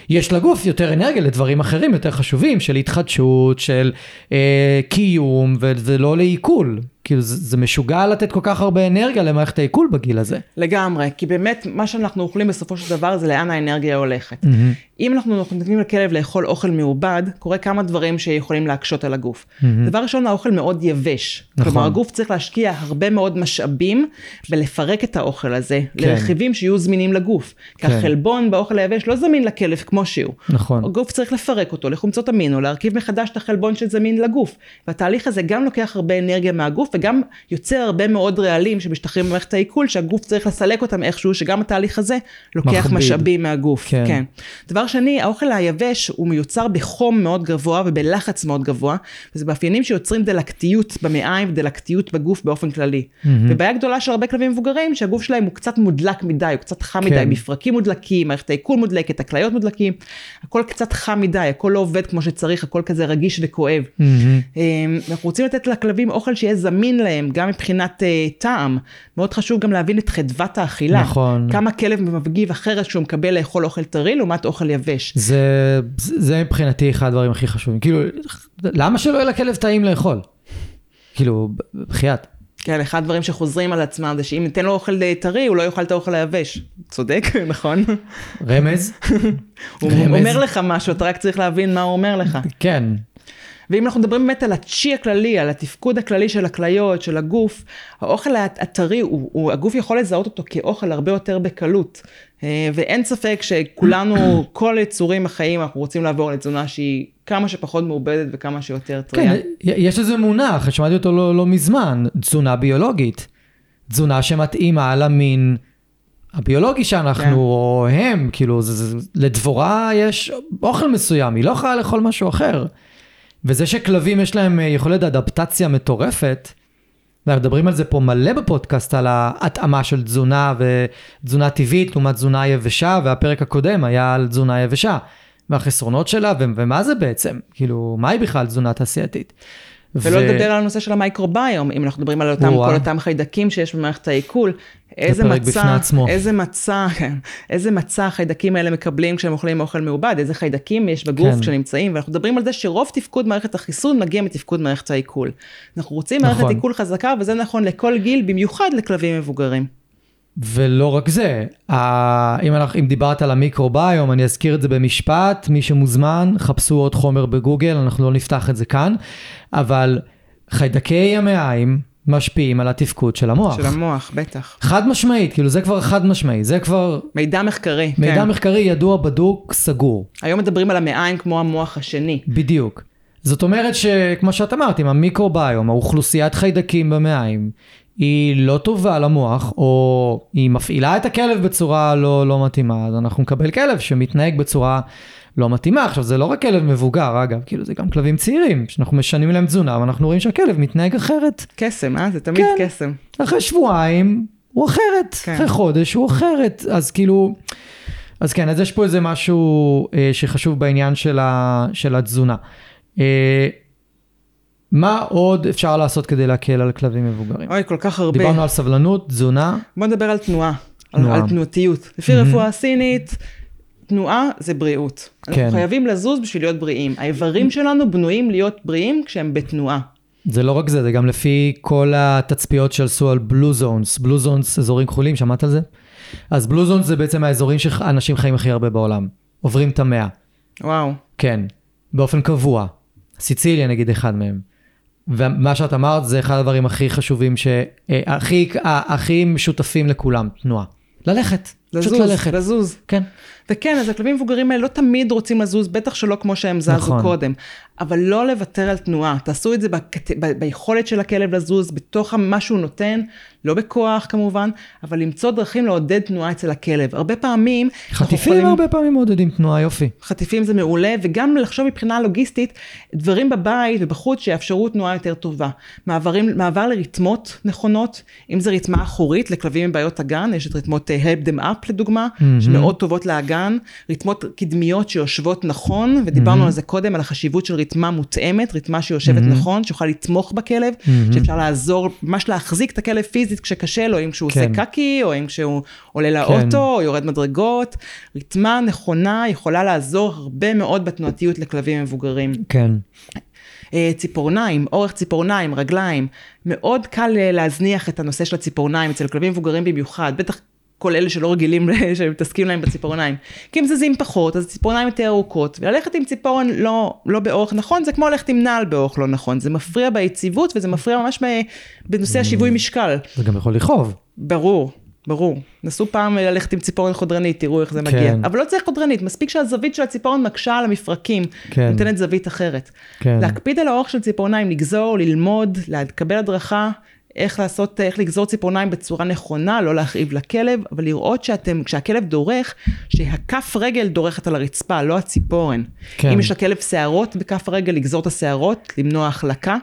יש לגוף יותר אנרגיה לדברים אחרים יותר חשובים, של התחדשות, של אה, קיום, ולא לעיכול. כאילו זה, זה משוגע לתת כל כך הרבה אנרגיה למערכת העיכול בגיל הזה. לגמרי, כי באמת מה שאנחנו אוכלים בסופו של דבר זה לאן האנרגיה הולכת. Mm-hmm. אם אנחנו נותנים לכלב לאכול אוכל מעובד, קורה כמה דברים שיכולים להקשות על הגוף. Mm-hmm. דבר ראשון, האוכל מאוד יבש. נכון. כלומר, הגוף צריך להשקיע הרבה מאוד משאבים בלפרק את האוכל הזה, כן. לרכיבים שיהיו זמינים לגוף. כן. כי החלבון באוכל היבש לא זמין לכלב כמו שהוא. נכון. הגוף צריך לפרק אותו לחומצות אמינו, להרכיב מחדש את החלבון שזמין לגוף. והתהליך הזה גם לוקח הרבה אנרגיה מהגוף, וגם יוצר הרבה מאוד רעלים שמשתחררים במערכת העיכול, שהגוף צריך לסלק אותם איכשהו, שגם התהליך הזה לוקח מכביד. משאבים מהגוף. כן. כן. דבר שני, האוכל היבש הוא מיוצר בחום מאוד גבוה ובלחץ מאוד גבוה, וזה מאפיינים שיוצרים דלקתיות במעיים ודלקתיות בגוף באופן כללי. Mm-hmm. ובעיה גדולה של הרבה כלבים מבוגרים, שהגוף שלהם הוא קצת מודלק מדי, הוא קצת חם כן. מדי, מפרקים מודלקים, מערכת העיכול מודלקת, הכליות מודלקים, הכל קצת חם מדי, הכל לא עובד כמו שצריך, הכל כזה רגיש וכואב. Mm-hmm. אנחנו רוצים לתת לכלבים אוכל שיהיה זמין להם, גם מבחינת uh, טעם. מאוד חשוב גם להבין את חדוות האכילה. נכון. כמה כלב מגיב אחרת כשהוא מקבל לאכול אוכל טרי לעומת אוכל יבש. זה, זה מבחינתי אחד הדברים הכי חשובים. כאילו, למה שלא יהיה לכלב טעים לאכול? כאילו, בחייאת. כן, אחד הדברים שחוזרים על עצמם זה שאם ניתן לו אוכל טרי, הוא לא יאכל את האוכל היבש. צודק, נכון? רמז? הוא רמז. אומר לך משהו, אתה רק צריך להבין מה הוא אומר לך. כן, ואם אנחנו מדברים באמת על הצ'י הכללי, על התפקוד הכללי של הכליות, של הגוף, האוכל הטרי, הוא, הוא, הגוף יכול לזהות אותו כאוכל הרבה יותר בקלות. אה, ואין ספק שכולנו, כל יצורים החיים, אנחנו רוצים לעבור לתזונה שהיא כמה שפחות מעובדת וכמה שיותר טריה. כן, יש איזה מונח, שמעתי אותו לא, לא מזמן, תזונה ביולוגית. תזונה שמתאימה למין הביולוגי שאנחנו, כן. או הם, כאילו, זה, זה, לדבורה יש אוכל מסוים, היא לא יכולה לאכול משהו אחר. וזה שכלבים יש להם אה, יכולת אדפטציה מטורפת, אנחנו מדברים על זה פה מלא בפודקאסט, על ההתאמה של תזונה ותזונה טבעית לעומת תזונה יבשה, והפרק הקודם היה על תזונה יבשה, והחסרונות שלה, ומה זה בעצם, כאילו, מהי בכלל תזונה תעשייתית. ולא. לדבר על הנושא של המייקרוביום, אם אנחנו מדברים על אותם, כל אותם חיידקים שיש במערכת העיכול, איזה מצע, איזה מצע, כן, איזה מצע החיידקים האלה מקבלים כשהם אוכלים אוכל מעובד, איזה חיידקים יש בגוף כן. כשנמצאים, ואנחנו מדברים על זה שרוב תפקוד מערכת החיסון מגיע מתפקוד מערכת העיכול. אנחנו רוצים נכון. מערכת עיכול חזקה, וזה נכון לכל גיל, במיוחד לכלבים מבוגרים. ולא רק זה, אם, אנחנו, אם דיברת על המיקרוביום, אני אזכיר את זה במשפט, מי שמוזמן, חפשו עוד חומר בגוגל, אנחנו לא נפתח את זה כאן, אבל חיידקי המעיים משפיעים על התפקוד של המוח. של המוח, בטח. חד משמעית, כאילו זה כבר חד משמעי, זה כבר... מידע מחקרי, מידע כן. מחקרי ידוע, בדוק, סגור. היום מדברים על המעיים כמו המוח השני. בדיוק. זאת אומרת שכמו שאת אמרת, עם המיקרוביום, האוכלוסיית חיידקים במעיים, היא לא טובה למוח, או היא מפעילה את הכלב בצורה לא, לא מתאימה, אז אנחנו נקבל כלב שמתנהג בצורה לא מתאימה. עכשיו, זה לא רק כלב מבוגר, אגב, כאילו זה גם כלבים צעירים, שאנחנו משנים להם תזונה, ואנחנו רואים שהכלב מתנהג אחרת. קסם, אה? זה תמיד כן. קסם. אחרי שבועיים הוא אחרת, כן. אחרי חודש הוא אחרת, אז כאילו... אז כן, אז יש פה איזה משהו אה, שחשוב בעניין של, ה, של התזונה. אה, מה עוד אפשר לעשות כדי להקל על כלבים מבוגרים? אוי, כל כך הרבה. דיברנו על סבלנות, תזונה. בוא נדבר על תנועה, תנועה. על, על תנועתיות. לפי. רפואה סינית, תנועה זה בריאות. כן. אנחנו חייבים לזוז בשביל להיות בריאים. האיברים שלנו בנויים להיות בריאים כשהם בתנועה. זה לא רק זה, זה גם לפי כל התצפיות שעשו על בלו זונס. בלו זונס, אזורים כחולים, שמעת על זה? אז בלו זונס זה בעצם האזורים שאנשים חיים הכי הרבה בעולם. עוברים את המאה. וואו. כן, באופן קבוע. סיציליה נגיד אחד מהם. ומה שאת אמרת זה אחד הדברים הכי חשובים, שהכי הכי משותפים לכולם, תנועה. ללכת, לזוז, פשוט ללכת. לזוז. כן. וכן, אז הכלבים מבוגרים האלה לא תמיד רוצים לזוז, בטח שלא כמו שהם זזו נכון. קודם. אבל לא לוותר על תנועה. תעשו את זה בקט... ב... ביכולת של הכלב לזוז, בתוך מה שהוא נותן, לא בכוח כמובן, אבל למצוא דרכים לעודד תנועה אצל הכלב. הרבה פעמים... חטיפים יכולים... הרבה פעמים מעודדים תנועה, יופי. חטיפים זה מעולה, וגם לחשוב מבחינה לוגיסטית, דברים בבית ובחוץ שיאפשרו תנועה יותר טובה. מעברים, מעבר לריתמות נכונות, אם זה ריתמה אחורית לכלבים עם בעיות אגן, יש את ריתמות uh, help them up, ראפ לדוגמה, מהמם. שמאוד טובות לאגן, רתמות קדמיות שיושבות נכון, ודיברנו מהמם. על זה קודם, על החשיבות של רתמה מותאמת, רתמה שיושבת מהמם. נכון, שיכולה לתמוך בכלב, מהמם. שאפשר לעזור, ממש להחזיק את הכלב פיזית כשקשה לו, אם כשהוא כן. עושה קקי, או אם כשהוא עולה לאוטו, או יורד מדרגות. רתמה נכונה יכולה לעזור הרבה מאוד בתנועתיות לכלבים מבוגרים. כן. אה, ציפורניים, אורך ציפורניים, רגליים. מאוד קל אה, להזניח את הנושא של הציפורניים אצל כלבים מבוגרים במיוחד, בטח כל אלה שלא רגילים, שמתעסקים להם בציפורניים. כי הם זזים פחות, אז הציפורניים יותר ארוכות, וללכת עם ציפורן לא, לא באורך נכון, זה כמו ללכת עם נעל באורך לא נכון. זה מפריע ביציבות וזה מפריע ממש בנושא השיווי משקל. זה גם יכול לכאוב. ברור, ברור. נסו פעם ללכת עם ציפורן חודרנית, תראו איך זה מגיע. כן. אבל לא צריך חודרנית, מספיק שהזווית של הציפורן מקשה על המפרקים, כן. נותנת זווית אחרת. כן. להקפיד על האורך של ציפורניים, לגזור, ללמוד, לקבל הדרכה, איך לעשות, איך לגזור ציפורניים בצורה נכונה, לא להכאיב לכלב, אבל לראות שאתם, כשהכלב דורך, שהכף רגל דורכת על הרצפה, לא הציפורן. כן. אם יש לכלב שערות בכף הרגל, לגזור את השערות, למנוע החלקה.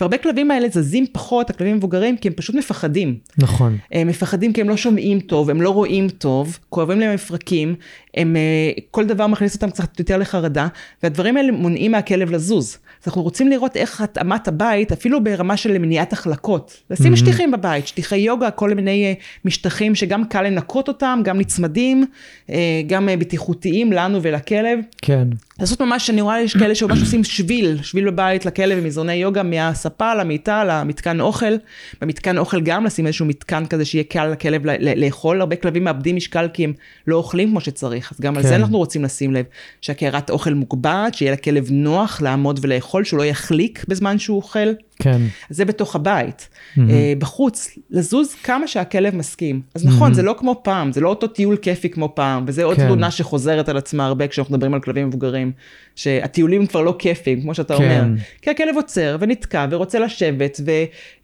והרבה כלבים האלה זזים פחות, הכלבים המבוגרים, כי הם פשוט מפחדים. נכון. הם מפחדים כי הם לא שומעים טוב, הם לא רואים טוב, כואבים להם מפרקים, הם, אה, כל דבר מכניס אותם קצת יותר לחרדה, והדברים האלה מונעים מהכלב לזוז. אז אנחנו רוצים לראות איך התאמת הבית, אפילו ברמה של מניעת החלקות. לשים Mhm. שטיחים בבית, שטיחי יוגה, כל מיני אה, משטחים שגם קל לנקות אותם, גם נצמדים, אה, גם אה, בטיחותיים לנו ולכלב. כן. לעשות ממש, אני רואה יש כאלה שממש עושים שביל, שביל בבית לכלב עם מזרוני יוגה מהספה למיטה למתקן אוכל. במתקן אוכל גם לשים איזשהו מתקן כזה שיהיה קל לכלב לאכול. הרבה כלבים מאבדים משקל כי הם לא אוכלים כמו שצריך, אז גם על כן. זה אנחנו רוצים לשים לב. שהקערת אוכל מוגבעת, שיהיה לכלב נוח לעמוד ולאכול, שהוא לא יחליק בזמן שהוא אוכל. כן. זה בתוך הבית. אה, בחוץ, לזוז כמה שהכלב מסכים. אז נכון, מהמם. זה לא כמו פעם, זה לא אותו טיול כיפי כמו פעם, וזה עוד כן. תלונה שחוזרת על עצמה הרבה כשאנחנו מדברים על כלבים מבוגרים, שהטיולים כבר לא כיפיים, כמו שאתה כן. אומר. כי הכלב עוצר ונתקע ורוצה לשבת,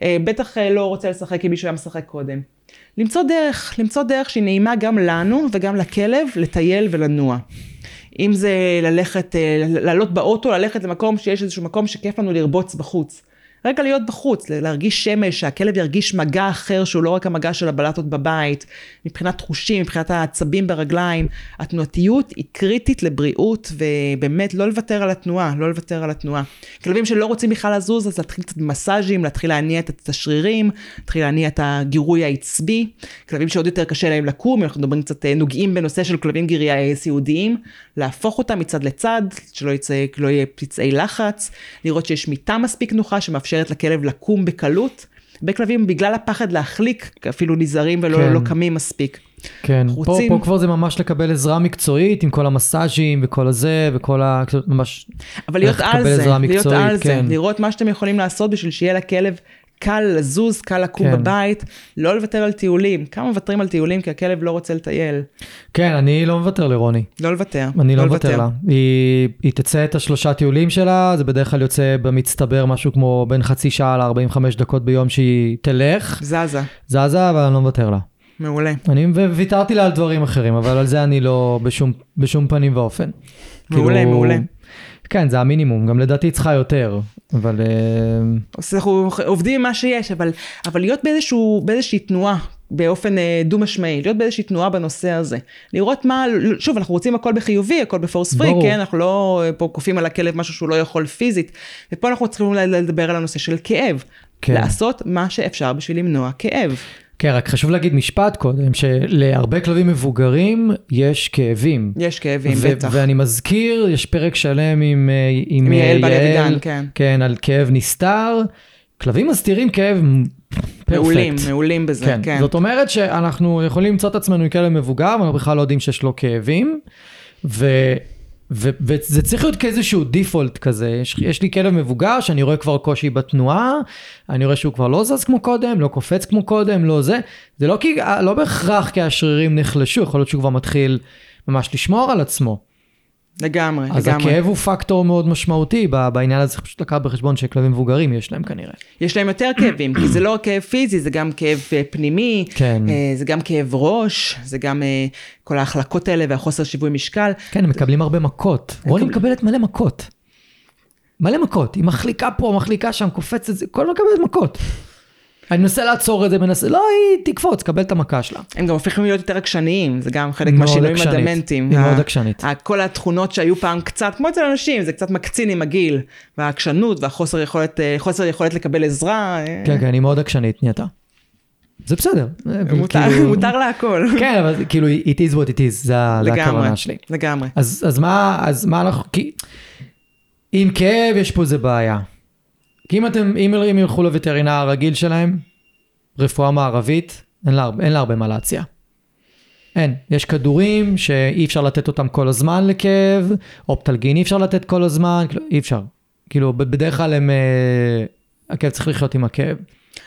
ובטח אה, לא רוצה לשחק עם מישהו היה משחק קודם. למצוא דרך, למצוא דרך שהיא נעימה גם לנו וגם לכלב לטייל ולנוע. אם זה ללכת, אה, לעלות באוטו, ללכת למקום שיש איזשהו מקום שכיף לנו לרבוץ בחוץ. רגע להיות בחוץ, להרגיש שמש, שהכלב ירגיש מגע אחר שהוא לא רק המגע של הבלטות בבית, מבחינת חושים, מבחינת העצבים ברגליים. התנועתיות היא קריטית לבריאות, ובאמת לא לוותר על התנועה, לא לוותר על התנועה. כלבים שלא רוצים בכלל לזוז, אז להתחיל קצת במסאז'ים, להתחיל להניע את השרירים, להתחיל להניע את הגירוי העצבי. כלבים שעוד יותר קשה להם לקום, אנחנו מדברים קצת, אה, נוגעים בנושא של כלבים גיריה סיעודיים, להפוך אותם מצד לצד, שלא יצא, לא יהיה פצעי לחץ, לראות שיש מיטה מספיק נוחה שמאפשרת לכלב לקום בקלות. הרבה כלבים בגלל הפחד להחליק אפילו נזהרים ולא כן. לא קמים מספיק. כן, פה, רוצים- פה כבר זה ממש לקבל עזרה מקצועית עם כל המסאז'ים וכל הזה וכל ה... ממש... אבל להיות על זה, להיות מקצועית, על זה, כן. לראות מה שאתם יכולים לעשות בשביל שיהיה לכלב קל לזוז, קל לקום כן. בבית, לא לוותר על טיולים. כמה מוותרים על טיולים כי הכלב לא רוצה לטייל? כן, אני לא מוותר לרוני. לא לוותר. אני לא מוותר לה. היא, היא תצא את השלושה טיולים שלה, זה בדרך כלל יוצא במצטבר משהו כמו בין חצי שעה ל-45 דקות ביום שהיא תלך, זזה, זזה, אבל אני לא מוותר לה. מעולה. אני ויתרתי לה על דברים אחרים, אבל על זה אני לא בשום, בשום פנים ואופן. מעולה, כאילו, מעולה. כן, זה המינימום, גם לדעתי צריכה יותר, אבל... אה, אנחנו עובדים עם מה שיש, אבל, אבל להיות באיזשהו, באיזושהי תנועה, באופן אה, דו-משמעי, להיות באיזושהי תנועה בנושא הזה. לראות מה, שוב, אנחנו רוצים הכל בחיובי, הכל בפורס פרי. כן? אנחנו לא אה, פה כופים על הכלב משהו שהוא לא יכול פיזית. ופה אנחנו צריכים לדבר על הנושא של כאב. כן. לעשות מה שאפשר בשביל למנוע כאב. כן, רק חשוב להגיד משפט קודם, שלהרבה כלבים מבוגרים יש כאבים. יש כאבים, ו- בטח. ואני מזכיר, יש פרק שלם עם, אה, עם, עם אה, יעל בר אבידן, כן. כן, על כאב נסתר. כלבים מסתירים כאב פרפקט. מעולים, מעולים בזה, כן. כן. זאת אומרת שאנחנו יכולים למצוא את עצמנו עם כלב מבוגר, ואנחנו בכלל לא יודעים שיש לו כאבים, ו... ו- וזה צריך להיות כאיזשהו דיפולט כזה, יש, יש לי כלב מבוגר שאני רואה כבר קושי בתנועה, אני רואה שהוא כבר לא זז כמו קודם, לא קופץ כמו קודם, לא זה, זה לא, כי, לא בהכרח כי השרירים נחלשו, יכול להיות שהוא כבר מתחיל ממש לשמור על עצמו. לגמרי, אז לגמרי. הכאב הוא פקטור מאוד משמעותי בעניין הזה, צריך פשוט לקחת בחשבון שכלבים מבוגרים יש להם כנראה. יש להם יותר כאבים, כי זה לא רק כאב פיזי, זה גם כאב אה, פנימי, כן. אה, זה גם כאב ראש, זה גם אה, כל ההחלקות האלה והחוסר שיווי משקל. כן, הם מקבלים הרבה מכות. רוני מקבלת מלא מכות. מלא מכות. היא מחליקה פה, מחליקה שם, קופצת, כל מקבלת מכות. אני מנסה לעצור את זה, מנסה, לא, היא תקפוץ, קבל את המכה שלה. הם גם הופכים להיות יותר עקשניים, זה גם חלק מהשינויים. הדמנטיים. היא מאוד עקשנית. כל התכונות שהיו פעם קצת, כמו אצל אנשים, זה קצת מקצין עם הגיל, והעקשנות והחוסר יכולת, אה, חוסר יכולת לקבל עזרה. אה, כן, כן, היא מאוד עקשנית נהייתה. זה בסדר. מותר, כאילו- מותר להכל. כן, אבל כאילו, it is what it is, זה לגמרי, הכוונה שלי. לגמרי. אז, אז מה, אז מה אנחנו, כי עם כאב יש פה איזה בעיה. כי אם אתם, אם הם ילכו לווטרינר הרגיל שלהם, רפואה מערבית, אין לה, אין לה הרבה מה להציע. אין. יש כדורים שאי אפשר לתת אותם כל הזמן לכאב, אופטלגין אי אפשר לתת כל הזמן, כאילו, אי אפשר. כאילו, בדרך כלל הם, אה, הכאב צריך לחיות עם הכאב.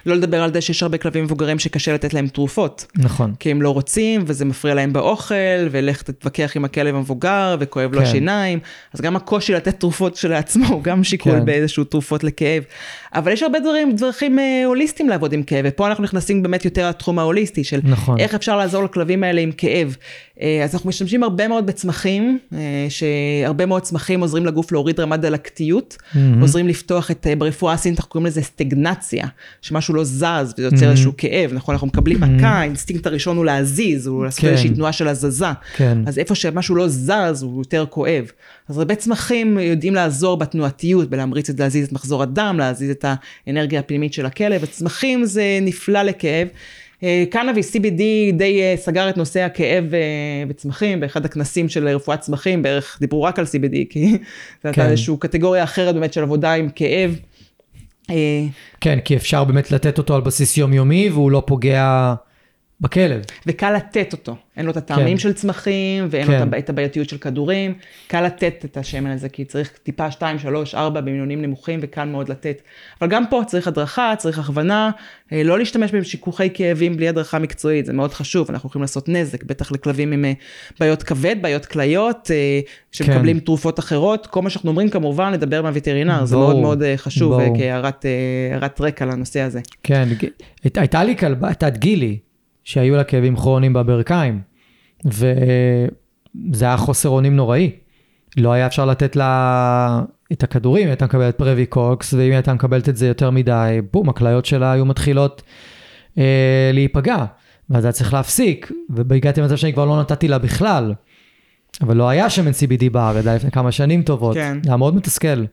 לא לדבר על זה שיש הרבה כלבים מבוגרים שקשה לתת להם תרופות. נכון. כי הם לא רוצים, וזה מפריע להם באוכל, ולך תתווכח עם הכלב המבוגר, וכואב לו כן. השיניים. אז גם הקושי לתת תרופות שלעצמו הוא גם שיקול כן. באיזשהו תרופות לכאב. אבל יש הרבה דברים, דרכים אה, הוליסטיים לעבוד עם כאב, ופה אנחנו נכנסים באמת יותר לתחום ההוליסטי, של נכון. איך אפשר לעזור לכלבים האלה עם כאב. אה, אז אנחנו משתמשים הרבה מאוד בצמחים, אה, שהרבה מאוד צמחים עוזרים לגוף להוריד רמת דלקתיות, מהמם. עוזרים לפתוח את, אה, ברפואה הסינית אנחנו קוראים לזה סטגנציה, שמשהו לא זז וזה יוצר Mhm. איזשהו כאב, נכון? אנחנו מקבלים מכה, האינסטינקט הראשון הוא להזיז, הוא לעשות כן. איזושהי תנועה של הזזה. כן. אז איפה שמשהו לא זז, הוא יותר כואב. אז הרבה צמחים יודעים לעזור בתנועתיות, בלהמריץ את להזיז את מחזור הדם, להזיז את האנרגיה הפנימית של הכלב. הצמחים זה נפלא לכאב. אה, קנאביס, CBD די אה, סגר את נושא הכאב אה, בצמחים, באחד הכנסים של רפואת צמחים, בערך דיברו רק על CBD, כי זו הייתה כן. איזושהי קטגוריה אחרת באמת של עבודה עם כאב. כן, כי אפשר באמת לתת אותו על בסיס יומיומי והוא לא פוגע בכלב. וקל לתת אותו. אין לו את הטעמים כן. של צמחים, ואין כן. לו את הבעייתיות של כדורים. קל לתת את השמן הזה, כי צריך טיפה 2, 3, 4 במינונים נמוכים, וקל מאוד לתת. אבל גם פה צריך הדרכה, צריך הכוונה, אה, לא להשתמש בשיכוכי כאבים בלי הדרכה מקצועית, זה מאוד חשוב, אנחנו יכולים לעשות נזק, בטח לכלבים עם אה, בעיות כבד, בעיות כליות, אה, שמקבלים כן. תרופות אחרות. כל מה שאנחנו אומרים כמובן, לדבר עם הווטרינר, זה מאוד מאוד חשוב. כהערת הערת רקע לנושא הזה. כן, הייתה לי כלבה, הייתה את גילי, שהיו לה כאבים כרוניים בברכיים, וזה היה חוסר אונים נוראי. לא היה אפשר לתת לה את הכדורים, היא הייתה מקבלת פרוויקוקס, ואם היא הייתה מקבלת את זה יותר מדי, בום, הכליות שלה היו מתחילות אה, להיפגע, ואז היה צריך להפסיק, והגעתי למצב שאני כבר לא נתתי לה בכלל. אבל לא היה שמן CBD בארץ, היה לפני כמה שנים טובות. כן. זה היה מאוד מתסכל.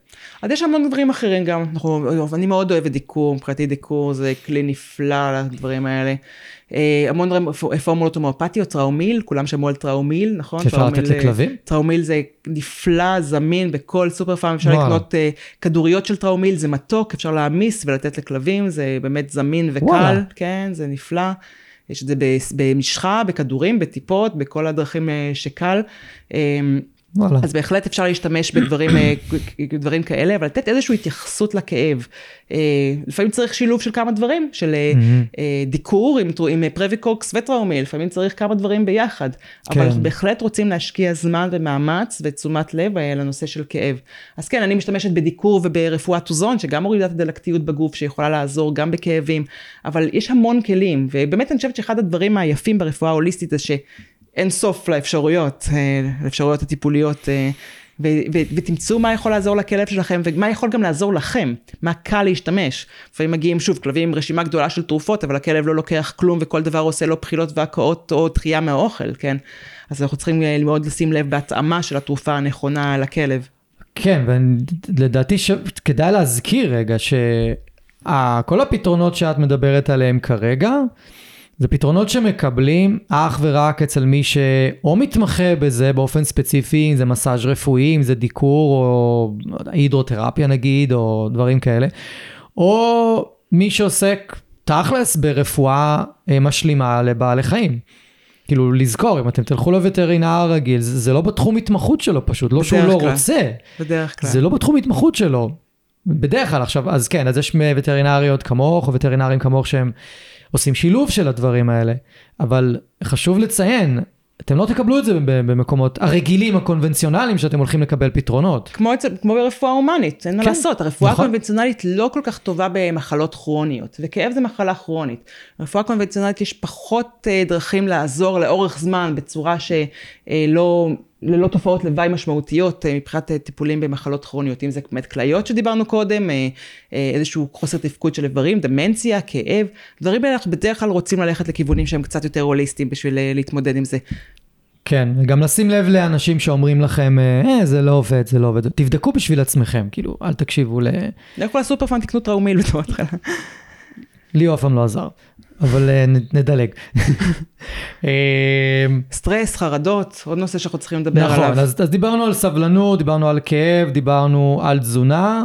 אז יש המון דברים אחרים גם, אנחנו, אני מאוד אוהבת דיקור, מבחינתי דיקור זה כלי נפלא לדברים האלה. אה, המון פ- פורמולות הומואפטיות, טראומיל, כולם שמעו על טראומיל, נכון? שאפשר לתת אה, לכלבים? טראומיל זה נפלא, זמין בכל סופר פארם, אפשר. לקנות אה, כדוריות של טראומיל, זה מתוק, אפשר להעמיס ולתת לכלבים, זה באמת זמין וקל. כן, זה נפלא. יש את זה במשחה, בכדורים, בטיפות, בכל הדרכים אה, שקל. וואלה. אז בהחלט אפשר להשתמש בדברים אה, דברים כאלה, אבל לתת איזושהי התייחסות לכאב. אה, לפעמים צריך שילוב של כמה דברים, של אה, דיקור עם, עם פרוויקוקס וטראומיל, לפעמים צריך כמה דברים ביחד. אבל כן. אנחנו בהחלט רוצים להשקיע זמן ומאמץ ותשומת לב לנושא של כאב. אז כן, אני משתמשת בדיקור וברפואת אוזון, שגם מורידה את הדלקתיות בגוף, שיכולה לעזור גם בכאבים, אבל יש המון כלים, ובאמת אני חושבת שאחד הדברים היפים ברפואה ההוליסטית זה ש... אין סוף לאפשרויות, אה, לאפשרויות הטיפוליות, אה, ו- ו- ותמצאו מה יכול לעזור לכלב שלכם, ומה יכול גם לעזור לכם, מה קל להשתמש. לפעמים מגיעים, שוב, כלבים עם רשימה גדולה של תרופות, אבל הכלב לא לוקח כלום, וכל דבר עושה לו בחילות והקאות או דחייה מהאוכל, כן? אז אנחנו צריכים אה, מאוד לשים לב בהתאמה של התרופה הנכונה לכלב. כן, ולדעתי ש... כדאי להזכיר רגע שכל הפתרונות שאת מדברת עליהם כרגע, זה פתרונות שמקבלים אך ורק אצל מי שאו מתמחה בזה באופן ספציפי, אם זה מסאז' רפואי, אם זה דיקור או הידרותרפיה נגיד, או דברים כאלה, או מי שעוסק תכלס ברפואה אה, משלימה לבעלי חיים. כאילו לזכור, אם אתם תלכו לווטרינר הרגיל, זה, זה לא בתחום התמחות שלו פשוט, לא שהוא לא כלל. רוצה. בדרך כלל. זה לא בתחום התמחות שלו. בדרך כלל עכשיו, אז כן, אז יש וטרינריות כמוך, או וטרינרים כמוך שהם עושים שילוב של הדברים האלה, אבל חשוב לציין, אתם לא תקבלו את זה במקומות הרגילים, הקונבנציונליים, שאתם הולכים לקבל פתרונות. כמו, כמו ברפואה הומנית, אין מה כן, לעשות, הרפואה נכון. הקונבנציונלית לא כל כך טובה במחלות כרוניות, וכאב זה מחלה כרונית. ברפואה הקונבנציונלית יש פחות אה, דרכים לעזור לאורך זמן בצורה שלא ללא תופעות לוואי משמעותיות אה, מבחינת אה, טיפולים במחלות כרוניות, אם זה באמת כליות שדיברנו קודם, אה, איזשהו חוסר תפקוד של איברים, דמנציה, כאב, דברים האלה אנחנו בדרך כלל רוצים ללכת לכיוונים שהם קצת יותר הוליסטיים בשביל להתמודד עם זה. כן, וגם לשים לב לאנשים שאומרים לכם, אה, זה לא עובד, זה לא עובד. תבדקו בשביל עצמכם, כאילו, אל תקשיבו ל... לכו לסופרפאנט תקנו טראומיל בתור התחלה. לי הוא אף פעם לא עזר, אבל נדלג. סטרס, חרדות, עוד נושא שאנחנו צריכים לדבר נכון, עליו. נכון, אז, אז דיברנו על סבלנות, דיברנו על כאב, דיברנו על תזונה.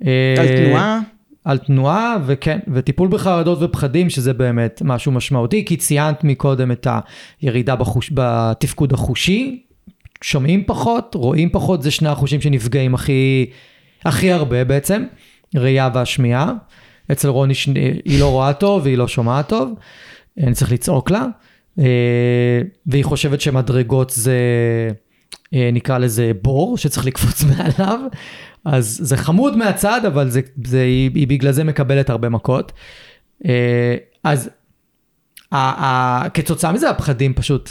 על תנועה. על תנועה, וכן, וטיפול בחרדות ופחדים, שזה באמת משהו משמעותי, כי ציינת מקודם את הירידה בחוש, בתפקוד החושי, שומעים פחות, רואים פחות, זה שני החושים שנפגעים הכי, הכי הרבה בעצם, ראייה והשמיעה. אצל רוני. היא לא רואה טוב והיא לא שומעת טוב, אני צריך לצעוק לה, אה, והיא חושבת שמדרגות זה, אה, נקרא לזה בור, שצריך לקפוץ מעליו. אז זה חמוד מהצד, אבל זה, זה, היא, היא בגלל זה מקבלת הרבה מכות. אה, אז ה, ה, כתוצאה מזה הפחדים פשוט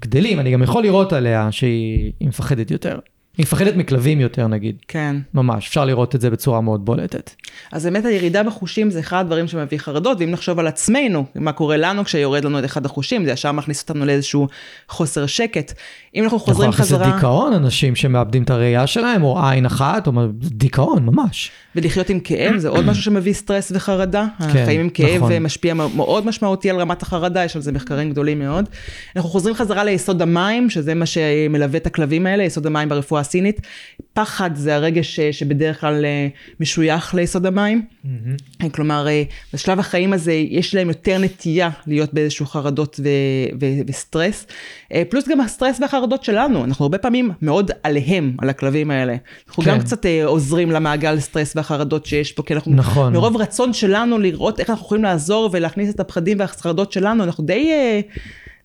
גדלים, אני גם יכול לראות עליה שהיא מפחדת יותר. היא מפחדת מכלבים יותר נגיד. כן. ממש, אפשר לראות את זה בצורה מאוד בולטת. אז באמת הירידה בחושים זה אחד הדברים שמביא חרדות, ואם נחשוב על עצמנו, מה קורה לנו כשיורד לנו את אחד החושים, זה ישר מכניס אותנו לאיזשהו חוסר שקט. אם אנחנו חוזרים חזרה... יכול להכניס דיכאון, אנשים שמאבדים את הראייה שלהם, או עין אחת, או דיכאון, ממש. ולחיות עם כאב, זה עוד משהו שמביא סטרס וחרדה. כן, החיים עם כאב נכון. משפיע מאוד משמעותי על רמת החרדה, יש על זה מחקרים גדולים מאוד. אנחנו חוזרים חזרה ליסוד המים, שזה מה שמלווה את הכלבים האלה, יסוד המים ברפואה הסינית. פחד זה הרגש שבדרך כלל אה, משוייך ליסוד המים. Mm-hmm. כלומר, אה, בשלב החיים הזה יש להם יותר נטייה להיות באיזשהו חרדות ו- ו- וסטרס. אה, פלוס גם הסטרס והחרדות שלנו, אנחנו הרבה פעמים מאוד עליהם, על הכלבים האלה. אנחנו כן. גם קצת עוזרים למעגל סטרס והחרדות שיש פה, כי אנחנו, נכון. מרוב רצון שלנו לראות איך אנחנו יכולים לעזור ולהכניס את הפחדים והחרדות שלנו, אנחנו די...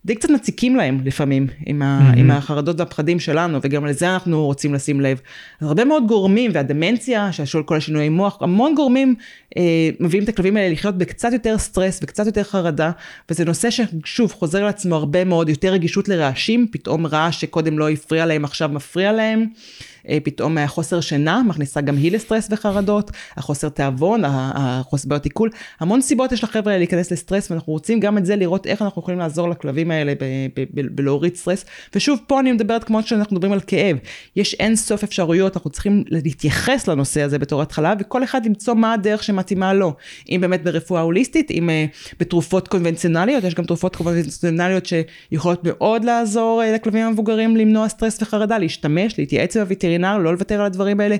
די קצת מציקים להם לפעמים עם, ה, mm-hmm. עם החרדות והפחדים שלנו, וגם לזה אנחנו רוצים לשים לב. אז הרבה מאוד גורמים, והדמנציה, שהשול כל השינויי מוח, המון גורמים אה, מביאים את הכלבים האלה לחיות בקצת יותר סטרס וקצת יותר חרדה, וזה נושא ששוב חוזר לעצמו הרבה מאוד, יותר רגישות לרעשים, פתאום רעש שקודם לא הפריע להם עכשיו מפריע להם. אה, פתאום החוסר שינה מכניסה גם היא לסטרס וחרדות, החוסר תיאבון, החוסר בעיות עיכול, המון סיבות יש לחבר'ה להיכנס לסטרס ואנחנו רוצים גם את זה לראות איך אנחנו יכולים לעזור לכלבים האלה בלהוריד סטרס. ושוב פה אני מדברת כמו שאנחנו מדברים על כאב, יש אין סוף אפשרויות, אנחנו צריכים להתייחס לנושא הזה בתור התחלה וכל אחד למצוא מה הדרך שמתאימה לו, אם באמת ברפואה הוליסטית, אם אה, בתרופות קונבנציונליות, יש גם תרופות קונבנציונליות שיכולות מאוד לעזור אה, לכלבים המבוגרים למנוע סטרס וחרדה, להשתמש, להתייעץ עם. וטרינר, לא לוותר על הדברים האלה.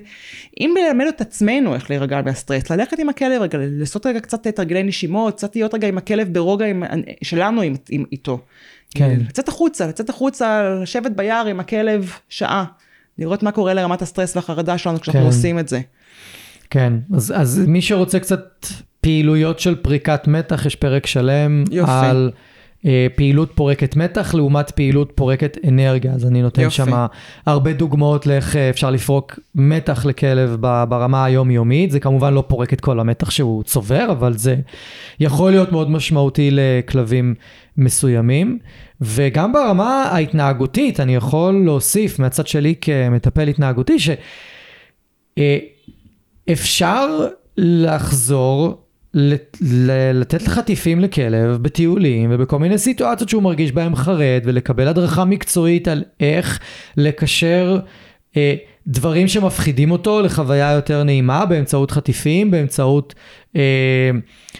אם ללמד את עצמנו איך להירגע מהסטרס, ללכת עם הכלב רגע, לעשות רגע קצת תרגילי נשימות, קצת להיות רגע עם הכלב ברוגע עם, שלנו עם, עם, איתו. כן. לצאת החוצה, לצאת החוצה, לשבת ביער עם הכלב שעה, לראות מה קורה לרמת הסטרס והחרדה שלנו כשאנחנו כן. עושים את זה. כן, אז, אז מי שרוצה קצת פעילויות של פריקת מתח, יש פרק שלם יופי. על... אה, פעילות פורקת מתח לעומת פעילות פורקת אנרגיה. אז אני נותן שם הרבה דוגמאות לאיך אה, אפשר לפרוק מתח לכלב ברמה היומיומית. זה כמובן לא פורק את כל המתח שהוא צובר, אבל זה יכול להיות מאוד משמעותי לכלבים מסוימים. וגם ברמה ההתנהגותית, אני יכול להוסיף מהצד שלי כמטפל התנהגותי, שאפשר אה, לחזור לתת לחטיפים לכלב בטיולים ובכל מיני סיטואציות שהוא מרגיש בהם חרד ולקבל הדרכה מקצועית על איך לקשר אה, דברים שמפחידים אותו לחוויה יותר נעימה באמצעות חטיפים, באמצעות אה,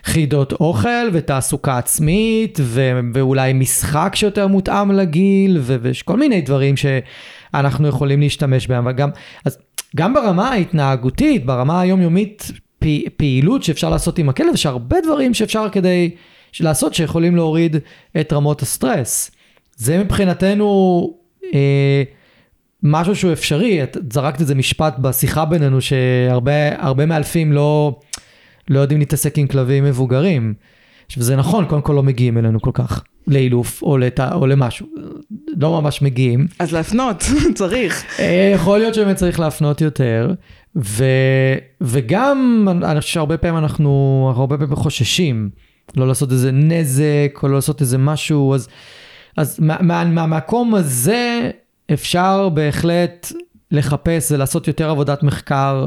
חידות אוכל ותעסוקה עצמית ו- ואולי משחק שיותר מותאם לגיל ויש כל מיני דברים שאנחנו יכולים להשתמש בהם, אבל גם, אז גם ברמה ההתנהגותית, ברמה היומיומית פעילות שאפשר לעשות עם הכלב, יש הרבה דברים שאפשר כדי לעשות שיכולים להוריד את רמות הסטרס. זה מבחינתנו אה, משהו שהוא אפשרי, את זרקת איזה משפט בשיחה בינינו שהרבה מאלפים לא, לא יודעים להתעסק עם כלבים מבוגרים. עכשיו זה נכון, קודם כל לא מגיעים אלינו כל כך לאילוף או, לת... או למשהו, לא ממש מגיעים. אז להפנות, צריך. אה, יכול להיות שבאמת צריך להפנות יותר. ו, וגם, אני חושב שהרבה פעמים אנחנו, אנחנו הרבה פעמים חוששים, לא לעשות איזה נזק, או לא לעשות איזה משהו, אז, אז מה, מה, מהמקום הזה, אפשר בהחלט לחפש ולעשות יותר עבודת מחקר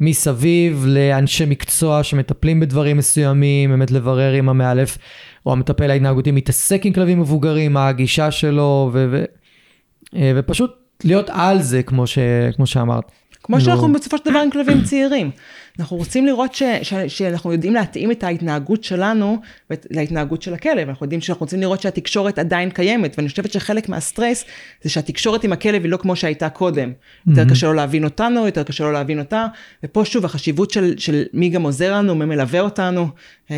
מסביב לאנשי מקצוע שמטפלים בדברים מסוימים, באמת לברר אם המאלף או המטפל ההתנהגותי מתעסק עם כלבים מבוגרים, מה הגישה שלו, ו- ו- אה, ופשוט להיות על זה, כמו, ש- כמו שאמרת. כמו שאנחנו בסופו של דבר עם כלבים צעירים. אנחנו רוצים לראות ש, ש, שאנחנו יודעים להתאים את ההתנהגות שלנו להתנהגות של הכלב. אנחנו יודעים שאנחנו רוצים לראות שהתקשורת עדיין קיימת, ואני חושבת שחלק מהסטרס זה שהתקשורת עם הכלב היא לא כמו שהייתה קודם. יותר mm-hmm. קשה לו להבין אותנו, יותר קשה לו להבין אותה, ופה שוב החשיבות של, של מי גם עוזר לנו, מי מלווה אותנו. אה,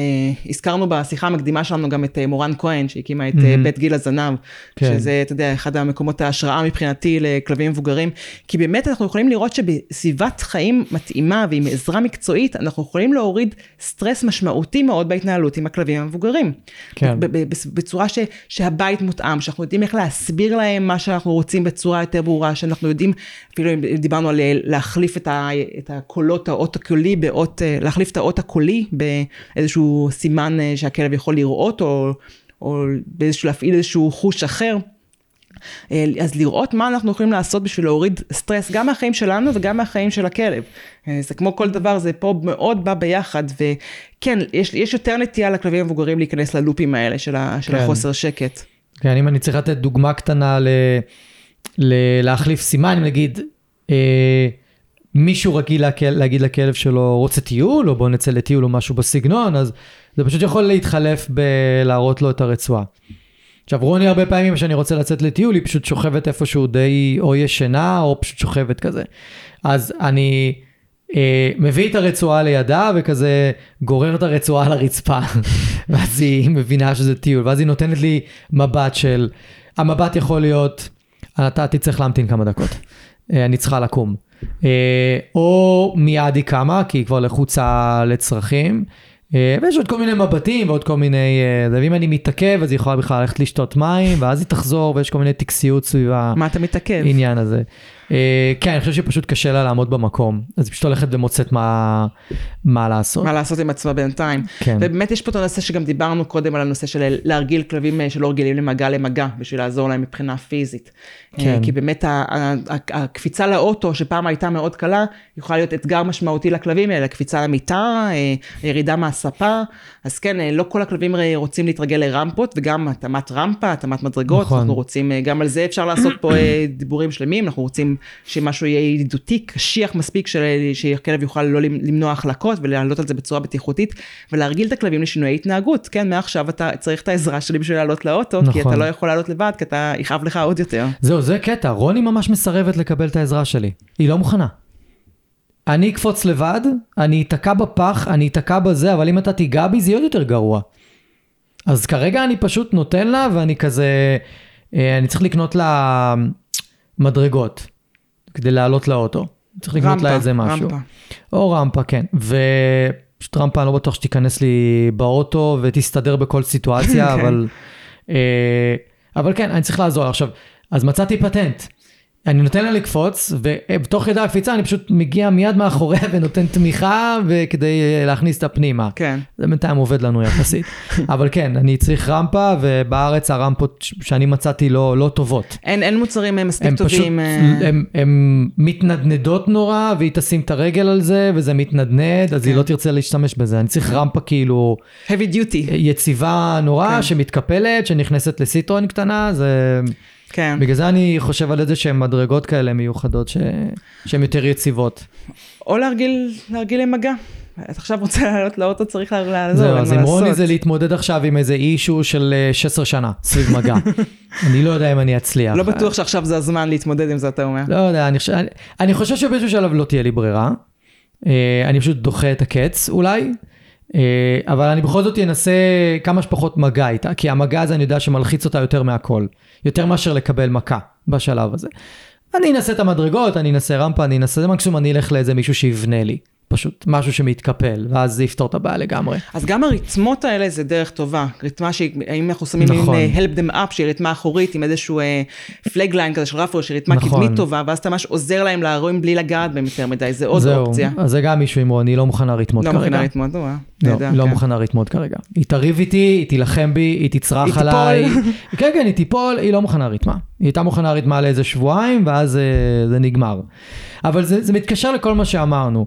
הזכרנו בשיחה המקדימה שלנו גם את אה, מורן כהן, שהקימה את mm-hmm. בית גיל הזנב, כן. שזה, אתה יודע, אחד המקומות ההשראה מבחינתי לכלבים מבוגרים, כי באמת אנחנו יכולים לראות שבסביבת חיים מתאימה ועם עזרה מקצועית, אנחנו יכולים להוריד סטרס משמעותי מאוד בהתנהלות עם הכלבים המבוגרים. כן. בצורה ש, שהבית מותאם, שאנחנו יודעים איך להסביר להם מה שאנחנו רוצים בצורה יותר ברורה, שאנחנו יודעים, אפילו אם דיברנו על להחליף את, ה, את הקולות, האות הקולי באות, להחליף את האות הקולי באיזשהו סימן אה, שהכלב יכול לראות, או, או באיזשהו להפעיל איזשהו חוש אחר. אה, אז לראות מה אנחנו יכולים לעשות בשביל להוריד סטרס גם מהחיים שלנו וגם מהחיים של הכלב. אה, זה כמו כל דבר, זה פה מאוד בא ביחד, וכן, יש, יש יותר נטייה לכלבים המבוגרים להיכנס ללופים האלה של, ה, של כן. החוסר שקט. כן, אם אני צריך לתת דוגמה קטנה ל, ל, להחליף סימן, נגיד, אה, מישהו רגיל להגיד לכלב שלו רוצה טיול, או בוא נצא לטיול או משהו בסגנון, אז זה פשוט יכול להתחלף בלהראות לו את הרצועה. עכשיו רוני הרבה פעמים כשאני רוצה לצאת לטיול היא פשוט שוכבת איפשהו די או ישנה או פשוט שוכבת כזה. אז אני אה, מביא את הרצועה לידה וכזה גורר את הרצועה על הרצפה ואז היא מבינה שזה טיול ואז היא נותנת לי מבט של המבט יכול להיות אתה תצטרך להמתין כמה דקות אה, אני צריכה לקום. אה, או מיד היא קמה כי היא כבר לחוצה לצרכים. אה, ויש עוד כל מיני מבטים ועוד כל מיני, אה, ואם אני מתעכב אז היא יכולה בכלל ללכת לשתות מים ואז היא תחזור ויש כל מיני טקסיות סביב העניין הזה. אה, כן, אני חושב שפשוט קשה לה לעמוד במקום, אז היא פשוט הולכת ומוצאת מה, מה לעשות. מה לעשות עם עצמה בינתיים. כן. ובאמת יש פה את הנושא שגם דיברנו קודם על הנושא של להרגיל כלבים שלא רגילים למגע למגע, בשביל לעזור להם מבחינה פיזית. כן. כי באמת הקפיצה לאוטו, שפעם הייתה מאוד קלה, יכולה להיות אתגר משמעותי לכלבים האלה, קפיצה למיטה, ירידה מהספה, אז כן, לא כל הכלבים רוצים להתרגל לרמפות, וגם התאמת רמפה, התאמת מדרגות, נכון. אנחנו רוצים, גם על זה אפשר לעשות פה דיבורים שלמים, אנחנו רוצים שמשהו יהיה ידידותי, קשיח מספיק, של, שהכלב יוכל לא למנוע החלקות ולעלות על זה בצורה בטיחותית, ולהרגיל את הכלבים לשינויי התנהגות, כן, מעכשיו אתה צריך את העזרה שלי בשביל לעלות לאוטו, נכון. כי אתה נכון. לא יכול לעלות לבד, כי אתה יכאב לך עוד יותר. זהו, זה קטע, רוני ממש מסרבת לקבל את העזרה שלי, היא לא מוכנה. אני אקפוץ לבד, אני אתקע בפח, אני אתקע בזה, אבל אם אתה תיגע בי זה עוד יותר גרוע. אז כרגע אני פשוט נותן לה ואני כזה, אה, אני צריך לקנות לה מדרגות. כדי לעלות לאוטו. צריך לקנות לה איזה משהו. רמפה. או רמפה, כן. ופשוט רמפה, אני לא בטוח שתיכנס לי באוטו ותסתדר בכל סיטואציה, כן. אבל... אה, אבל כן, אני צריך לעזור. עכשיו, אז מצאתי פטנט. אני נותן לה לקפוץ, ובתוך ידי הקפיצה אני פשוט מגיע מיד מאחוריה ונותן תמיכה כדי אה, להכניס אותה פנימה. כן. זה בינתיים עובד לנו יחסית. אבל כן, אני צריך רמפה, ובארץ הרמפות שאני מצאתי לא, לא טובות. אין, אין מוצרים אה, מספיק הם טובים. פשוט, הן אה. מתנדנדות נורא, והיא תשים את הרגל על זה, וזה מתנדנד, אז כן. היא לא תרצה להשתמש בזה. אני צריך רמפה כאילו... heavy duty. יציבה נורא, כן. שמתקפלת, שנכנסת לסיטרון קטנה, זה... כן. בגלל זה אני חושב על איזה שהן מדרגות כאלה מיוחדות ש... שהן יותר יציבות. או להרגיל, להרגיל למגע. אתה עכשיו רוצה לעלות לאוטו, צריך לעזור, זהו, אז עם רוני זה להתמודד עכשיו עם איזה אישו של 16 אה, שנה סביב מגע. אני לא יודע אם אני אצליח. לא בטוח שעכשיו זה הזמן להתמודד עם זה, אתה אומר. לא יודע, אני חושב, אני, אני חושב שבאיזשהו שלב לא תהיה לי ברירה. אה, אני פשוט דוחה את הקץ אולי. אה, אבל אני בכל זאת אנסה כמה שפחות מגע איתה, כי המגע הזה אני יודע שמלחיץ אותה יותר מהכל, יותר מאשר לקבל מכה בשלב הזה. אני אנסה את המדרגות, אני אנסה רמפה, אני אנסה, מקסימום אני אלך לאיזה מישהו שיבנה לי, פשוט משהו שמתקפל, ואז זה יפתור את הבעיה לגמרי. אז גם הרתמות האלה זה דרך טובה. רתמה שאם אנחנו שמים נכון. מין אה, help them up, שהיא רתמה אחורית עם איזשהו פלג ליין כזה של רפו, שהיא רתמה נכון. קדמית טובה, ואז אתה ממש עוזר להם להרים בלי לגעת בהם יותר מדי, זה עוד זהו, אופציה. אז זה גם מישהו עם רוני, לא מוכנה רתמות לא כרגע. מוכנה רתמות, אה, לא, נהדר, לא כן. מוכנה רתמות כרגע. היא תריב איתי, היא תילחם בי, היא תצרח היא תיפול. עליי. כן, כן, היא תיפול, היא לא מוכנה רתמה. היא הייתה מוכנה רתמה לאיזה שבועיים, ואז אה, זה נגמר. אבל זה, זה מתקשר לכל מה שאמרנו.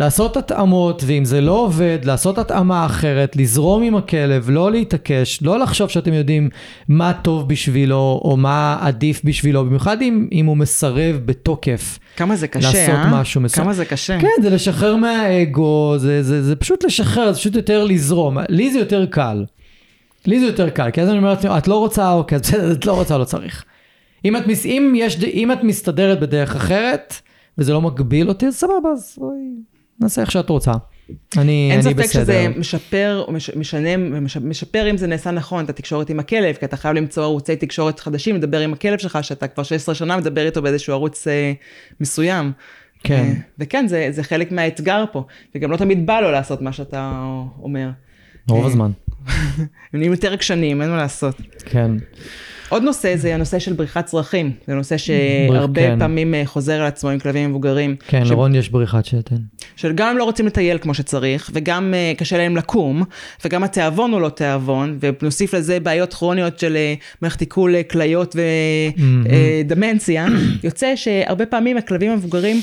לעשות התאמות, ואם זה לא עובד, לעשות התאמה אחרת, לזרום עם הכלב, לא להתעקש, לא לחשוב שאתם יודעים מה טוב בשבילו, או מה עדיף בשבילו, במיוחד אם, אם הוא מסרב בתוקף. כמה זה קשה, לעשות אה? משהו מסוים. כמה זה קשה. כן, זה לשחרר מהאגו, זה, זה, זה פשוט לשחרר, זה פשוט יותר לזרום. לי זה יותר קל. לי זה יותר קל, כי אז אני אומר לעצמי, את לא רוצה, אוקיי, בסדר, את לא רוצה, לא צריך. אם את, מס- אם, יש, אם את מסתדרת בדרך אחרת, וזה לא מגביל אותי, אז סבבה, אז נעשה איך שאת רוצה. אני, אין אני ספק בסדר. שזה משפר, מש- משנה, מש- משפר אם זה נעשה נכון, את התקשורת עם הכלב, כי אתה חייב למצוא ערוצי תקשורת חדשים, לדבר עם הכלב שלך, שאתה כבר 16 שנה מדבר איתו באיזשהו ערוץ אה, מסוים. כן. אה, וכן, זה, זה חלק מהאתגר פה, וגם לא תמיד בא לו לעשות מה שאתה אומר. רוב אה, הזמן. הם נהיים יותר עקשנים, אין מה לעשות. כן. עוד נושא זה הנושא של בריחת צרכים, זה נושא שהרבה כן. פעמים אה, חוזר על עצמו עם כלבים מבוגרים. כן, ש- לרון יש בריחת שתן. שגם לא רוצים לטייל כמו שצריך, וגם uh, קשה להם לקום, וגם התיאבון הוא לא תיאבון, ונוסיף לזה בעיות כרוניות של uh, מערכת עיכול כליות ודמנציה, יוצא שהרבה פעמים הכלבים המבוגרים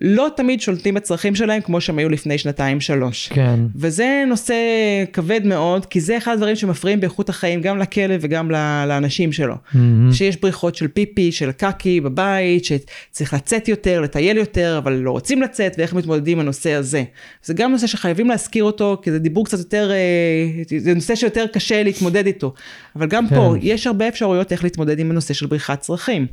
לא תמיד שולטים בצרכים שלהם כמו שהם היו לפני שנתיים-שלוש. כן. וזה נושא כבד מאוד, כי זה אחד הדברים שמפריעים באיכות החיים גם לכלב וגם לאנשים שלו. מהמם. שיש בריחות של פיפי, של קקי בבית, שצריך לצאת יותר, לטייל יותר, אבל לא רוצים לצאת, ואיך מתמודדים עם הנושא הזה. זה גם נושא שחייבים להזכיר אותו, כי זה דיבור קצת יותר, אה, זה נושא שיותר קשה להתמודד איתו. אבל גם כן. פה, יש הרבה אפשרויות איך להתמודד עם הנושא של בריחת צרכים.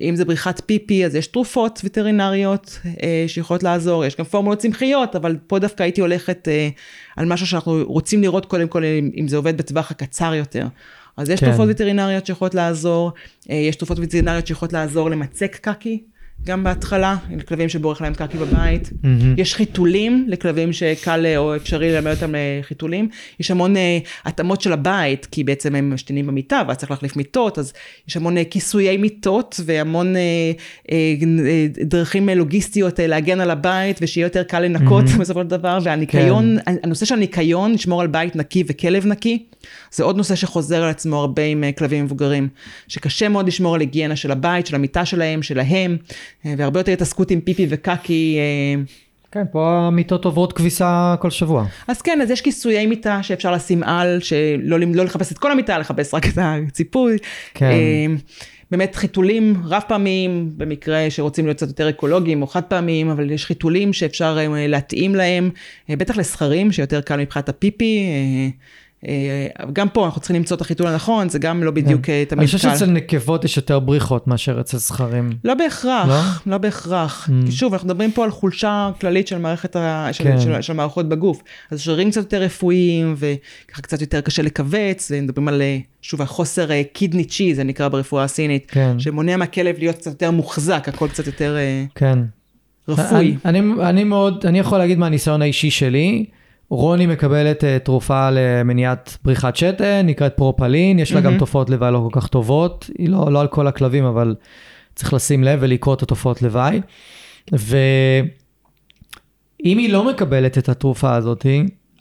אם זה בריחת פיפי, אז יש תרופות וטרינריות אה, שיכולות לעזור, יש גם פורמולות צמחיות, אבל פה דווקא הייתי הולכת אה, על משהו שאנחנו רוצים לראות קודם כל אם, אם זה עובד בטווח הקצר יותר. אז יש כן. תרופות וטרינריות שיכולות לעזור, אה, יש תרופות וטרינריות שיכולות לעזור למצק קקי, גם בהתחלה, לכלבים שבורח להם קקי בבית. מהמם. יש חיתולים לכלבים שקל אה, או אפשרי ללמד אותם לחיתולים. יש המון אה, התאמות של הבית, כי בעצם הם משתינים במיטה, ואז צריך להחליף מיטות, אז יש המון אה, כיסויי מיטות והמון אה, אה, אה, דרכים אה, לוגיסטיות אה, להגן על הבית, ושיהיה יותר קל לנקות בסופו של דבר, והניקיון, הנושא של הניקיון, לשמור על בית נקי וכלב נקי, זה עוד נושא שחוזר על עצמו הרבה עם אה, כלבים מבוגרים, שקשה מאוד לשמור על היגיינה של הבית, של המיטה שלהם, שלהם, אה, והרבה יותר התעסקות עם פיפי וקקי. אה, כן, פה המיטות עוברות כביסה כל שבוע. אז כן, אז יש כיסויי מיטה שאפשר לשים על, שלא לא לחפש את כל המיטה, לחפש רק את הציפוי. כן. אה, באמת חיתולים רב פעמיים, במקרה שרוצים להיות קצת יותר אקולוגיים או חד פעמיים, אבל יש חיתולים שאפשר אה, להתאים להם, אה, בטח לסכרים, שיותר קל מבחינת הפיפי. אה, אה, גם פה אנחנו צריכים למצוא את החיתול הנכון, זה גם לא בדיוק אה, אני תמיד חושב קל. שאצל נקבות יש יותר בריחות מאשר אצל זכרים. לא בהכרח, לא, בהכרח. Mm. כי שוב, אנחנו מדברים פה על חולשה כללית של מערכת, ה... של, כן. של, של המערכות בגוף. אז שרירים קצת יותר רפואיים, וככה קצת יותר קשה לכווץ, מדברים על, אה, שוב, החוסר קידני צ'י, זה נקרא ברפואה הסינית, כן. שמונע מהכלב להיות קצת יותר מוחזק, הכל קצת יותר אה, כן. רפואי. אני, אני, אני מאוד, אני יכול להגיד מהניסיון האישי שלי, רוני מקבלת uh, תרופה למניעת בריחת שתן, נקראת פרופלין, יש לה גם מהמם. תופעות לוואי לא כל כך טובות, היא לא, לא על כל הכלבים, אבל צריך לשים לב ולקרוא את התופעות לוואי. ואם היא לא מקבלת את התרופה הזאת,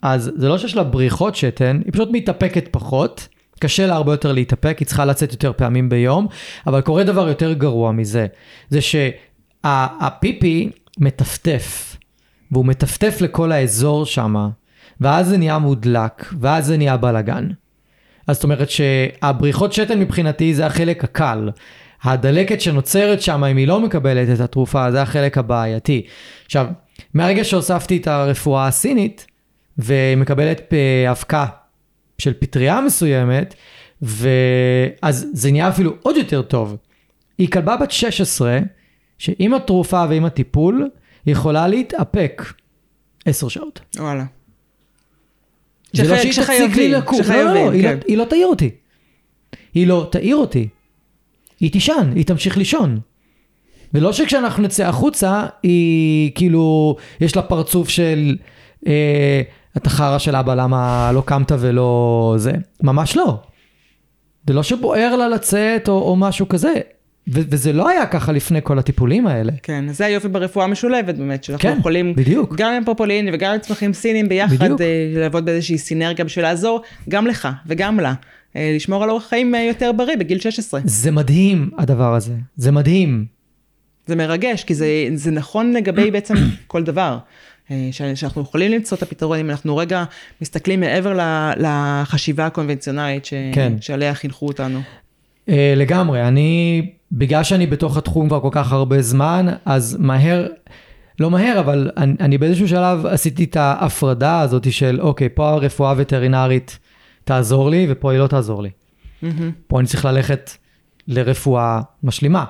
אז זה לא שיש לה בריחות שתן, היא פשוט מתאפקת פחות. קשה לה הרבה יותר להתאפק, היא צריכה לצאת יותר פעמים ביום, אבל קורה דבר יותר גרוע מזה, זה שהפיפי מטפטף, והוא מטפטף לכל האזור שם, ואז זה נהיה מודלק, ואז זה נהיה בלאגן. אז זאת אומרת שהבריחות שתן מבחינתי זה החלק הקל. הדלקת שנוצרת שם, אם היא לא מקבלת את התרופה, זה החלק הבעייתי. עכשיו, מהרגע שהוספתי את הרפואה הסינית, ומקבלת אבקה של פטריה מסוימת, ואז זה נהיה אפילו עוד יותר טוב. היא כלבה בת 16, שעם התרופה ועם הטיפול, יכולה להתאפק 10 שעות. וואלה. זה לא שהיא תפסיק לי לקום, לא, לא, לא. היא לא תעיר אותי. היא לא תעיר אותי. היא תישן, היא תמשיך לישון. ולא שכשאנחנו נצא החוצה, היא כאילו, יש לה פרצוף של, אה, אתה חרא של אבא, למה לא קמת ולא זה? ממש לא. זה לא שבוער לה לצאת או, או משהו כזה. ו- וזה לא היה ככה לפני כל הטיפולים האלה. כן, זה היופי ברפואה המשולבת באמת, שאנחנו כן, יכולים, בדיוק. גם עם פופולין וגם עם צמחים סינים ביחד, בדיוק. אה, לעבוד באיזושהי סינרגיה בשביל לעזור גם לך וגם לה, אה, לשמור על אורח חיים אה, יותר בריא בגיל 16. זה מדהים הדבר הזה, זה מדהים. זה מרגש, כי זה, זה נכון לגבי בעצם כל דבר. שאנחנו יכולים למצוא את הפתרון אם אנחנו רגע מסתכלים מעבר לחשיבה הקונבנציונלית ש... כן. שעליה חינכו אותנו. לגמרי, אני, בגלל שאני בתוך התחום כבר כל כך הרבה זמן, אז מהר, לא מהר, אבל אני, אני באיזשהו שלב עשיתי את ההפרדה הזאת של, אוקיי, פה הרפואה הווטרינרית תעזור לי, ופה היא לא תעזור לי. מהמם. פה אני צריך ללכת לרפואה משלימה.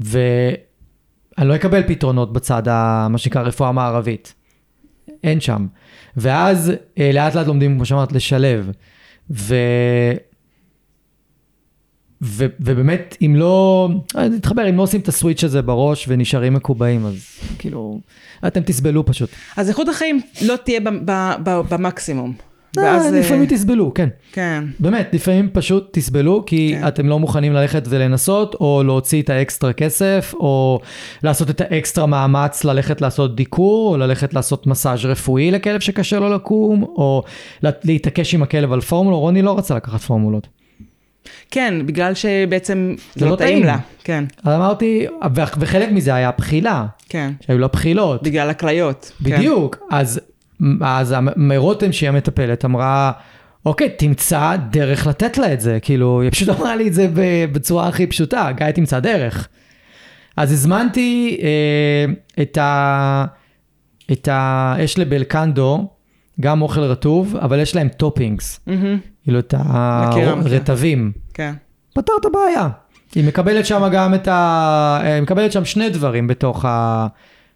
ואני לא אקבל פתרונות בצד, ה, מה שנקרא רפואה מערבית. אין שם. ואז אה, לאט לאט לומדים, כמו שאמרת, לשלב. ו... ו... ובאמת, אם לא, אה, נתחבר, אם לא עושים את הסוויץ' הזה בראש ונשארים מקובעים, אז כאילו, אתם תסבלו פשוט. אז איכות החיים לא תהיה ב- ב- ב- במקסימום. אה, ואז, אה, לפעמים תסבלו, כן. כן. באמת, לפעמים פשוט תסבלו, כי כן. אתם לא מוכנים ללכת ולנסות, או להוציא את האקסטרה כסף, או לעשות את האקסטרה מאמץ ללכת לעשות דיקור, או ללכת לעשות מסאז' רפואי לכלב שקשה לו לקום, או לה- להתעקש עם הכלב על פורמולה. רוני לא רצה לקחת פורמולות. כן, בגלל שבעצם זה לא לא טעים. לה. כן, אז אמרתי, וחלק מזה היה בחילה, כן. שהיו לה בחילות. בגלל הכליות. כן. בדיוק. אז, אז המ- רותם שהיא המטפלת אמרה, אוקיי, תמצא דרך לתת לה את זה. כאילו, היא פשוט אמרה לי את זה בצורה הכי פשוטה, גיא תמצא דרך. אז הזמנתי אה, את ה... את ה... יש לבלקנדו גם אוכל רטוב, אבל יש להם toppings. מהמם. כאילו את. הרטבים. כן. פתר את הבעיה. היא מקבלת שם גם את ה... היא מקבלת שם שני דברים בתוך, ה...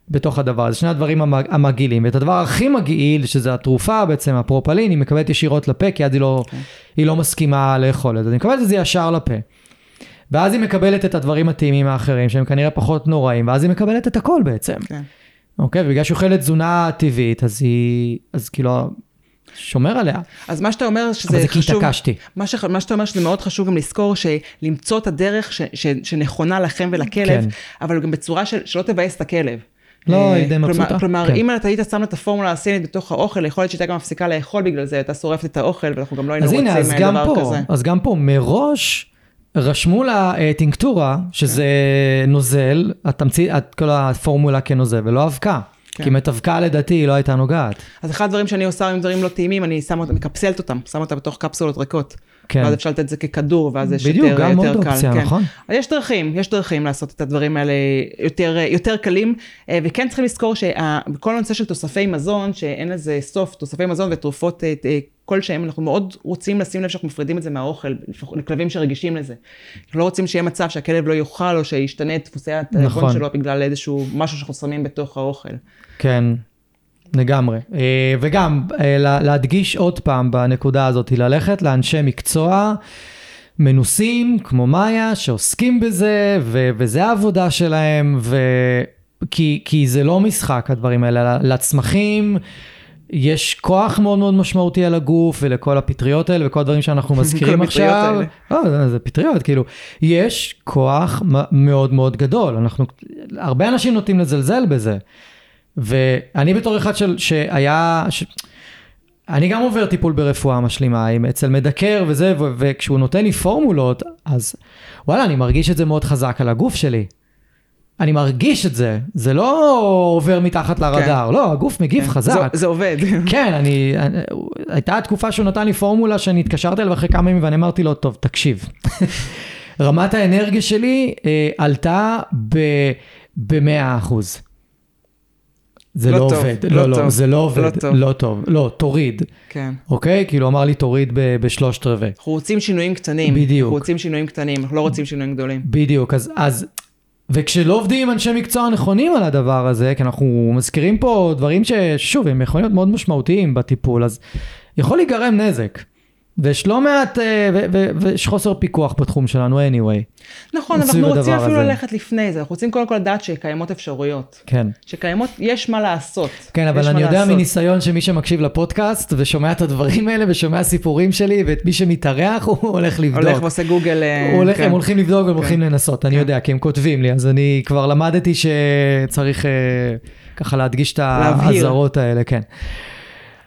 בתוך הדבר הזה, שני הדברים המג... המגעילים. ואת הדבר הכי מגעיל, שזה התרופה בעצם, הפרופלין, היא מקבלת ישירות לפה, כי אז היא לא, כן. היא לא מסכימה לאכול את זה. היא מקבלת את זה ישר לפה. ואז היא מקבלת את הדברים הטעימים האחרים, שהם כנראה פחות נוראים, ואז היא מקבלת את הכל בעצם. כן. אוקיי? ובגלל שהיא אוכלת תזונה טבעית, אז היא... אז כאילו... שומר עליה. אז מה שאתה אומר אבל שזה זה כי חשוב, התעקשתי. מה, ש... מה שאתה אומר שזה מאוד חשוב גם לזכור שלמצוא את הדרך ש... ש... שנכונה לכם ולכלב, כן. כן. אבל גם בצורה של... שלא תבאס את הכלב. לא, אה, היא די מבסוטה. כלומר, כן. אם אתה היית שם לה את הפורמולה הסינית בתוך האוכל, יכול להיות שהייתה גם מפסיקה לאכול בגלל זה, הייתה שורפת את האוכל, ואנחנו גם לא היינו אז רוצים הנה, אז אה, גם דבר פה, כזה. אז גם פה מראש רשמו לה אה, טינקטורה, שזה נוזל, התמצית, את- כל הפורמולה כנוזל, ולא אבקה. כן. כי אבקה לדעתי היא לא הייתה נוגעת. אז אחד הדברים שאני עושה עם דברים לא טעימים, אני שמה אותם, מקפסלת אותם, שמה אותם בתוך קפסולות ריקות. כן. ואז אפשר לתת את זה ככדור, ואז יש בדיוק, יותר, גם יותר עוד קל. אופציה, כן. נכון? אז יש דרכים, יש דרכים לעשות את הדברים האלה יותר, יותר קלים, אה, וכן צריכים לזכור שבכל הנושא של תוספי מזון, שאין לזה סוף, תוספי מזון ותרופות אה, אה, כלשהם, אנחנו מאוד רוצים לשים לב שאנחנו מפרידים את זה מהאוכל, לכלבים שרגישים לזה. אנחנו לא רוצים שיהיה מצב שהכלב לא יאכל, או שישתנה את דפוסי התיאבון נכון. שלו בגלל איזשהו משהו שאנחנו שמים בתוך האוכל. כן, לגמרי. אה, וגם, אה, לה- להדגיש עוד פעם בנקודה הזאת, ללכת לאנשי מקצוע מנוסים, כמו מאיה, שעוסקים בזה, ו- וזה העבודה שלהם, ו... כי, כי זה לא משחק הדברים האלה, לצמחים יש כוח מאוד מאוד משמעותי על הגוף ולכל הפטריות האלה וכל הדברים שאנחנו מזכירים כל הפטריות עכשיו. האלה. לא, זה, זה פטריות, כאילו, יש כוח מאוד מאוד גדול, אנחנו, הרבה אנשים נוטים לזלזל בזה. ואני בתור אחד של, שהיה, ש... אני גם עובר טיפול ברפואה משלימה, עם אצל מדקר וזה, ו- וכשהוא נותן לי פורמולות, אז וואלה, אני מרגיש את זה מאוד חזק על הגוף שלי. אני מרגיש את זה, זה לא עובר מתחת לרדאר, לא, הגוף מגיב כן, חזק. זה, זה עובד. כן, אני, אני, הייתה תקופה שהוא נתן לי פורמולה שאני התקשרתי אליו אחרי כמה ימים ואני אמרתי לו, טוב, תקשיב, רמת האנרגיה שלי אה, עלתה ב-100 אחוז. זה לא לא, טוב, עובד, לא לא, לא, טוב, זה לא עובד, לא טוב. לא טוב, לא, תוריד, כן. אוקיי? כאילו אמר לי תוריד ב- בשלושת רבעי. אנחנו רוצים שינויים קטנים. בדיוק. אנחנו רוצים שינויים קטנים, אנחנו לא רוצים שינויים גדולים. בדיוק, אז, אז, וכשלא עובדים עם אנשי מקצוע נכונים על הדבר הזה, כי אנחנו מזכירים פה דברים ששוב, הם יכולים להיות מאוד משמעותיים בטיפול, אז יכול להיגרם נזק. ויש לא מעט, אה, ויש חוסר פיקוח בתחום שלנו anyway. נכון, אנחנו רוצים אפילו הזה. ללכת לפני זה, אנחנו רוצים קודם כל לדעת שקיימות אפשרויות. כן. שקיימות, יש מה לעשות. כן, אבל אני יודע לעשות. מניסיון שמי שמקשיב לפודקאסט ושומע את הדברים האלה ושומע סיפורים שלי ואת מי שמתארח הוא הולך לבדוק. הולך ועושה גוגל. אה, הוא הולך, כן. הם הולכים לבדוק והם כן. הולכים לנסות, אני כן. יודע, כי הם כותבים לי, אז אני כבר למדתי שצריך אה, ככה להדגיש את. האזהרות האלה, כן.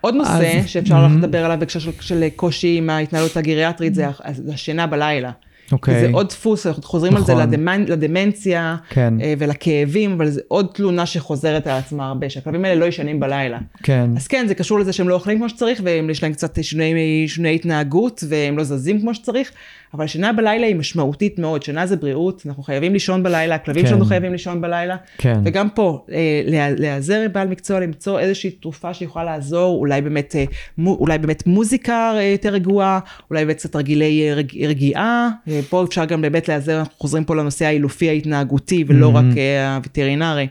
עוד נושא אז- שאפשר Mhm. לדבר עליו בהקשר של, של קושי עם ההתנהלות הגריאטרית זה השינה בלילה. אוקיי. זה עוד דפוס, אנחנו חוזרים על זה נכון. לדמנ... לדמנציה כן. אה, ולכאבים, אבל זה עוד תלונה שחוזרת על עצמה הרבה, שהכלבים האלה לא ישנים בלילה. כן, אז כן, זה קשור לזה שהם לא אוכלים כמו שצריך, ויש להם קצת שינויי, התנהגות, והם לא זזים כמו שצריך, אבל שינה בלילה היא משמעותית מאוד, שינה זה בריאות, אנחנו חייבים לישון בלילה, הכלבים כן. שלנו חייבים לישון בלילה, כן. וגם פה, אה, לה- להיעזר בבעל מקצוע, למצוא איזושהי תרופה שיכולה לעזור, אולי באמת, אה, אולי באמת מוזיקה אה, יותר רגועה, אולי באמת קצת רגילי אה, רג, רגיעה, אה, פה אפשר גם באמת להיעזר, אנחנו חוזרים פה לנושא האילופי ההתנהגותי, ולא Mhm. רק אה, הווטרינרי.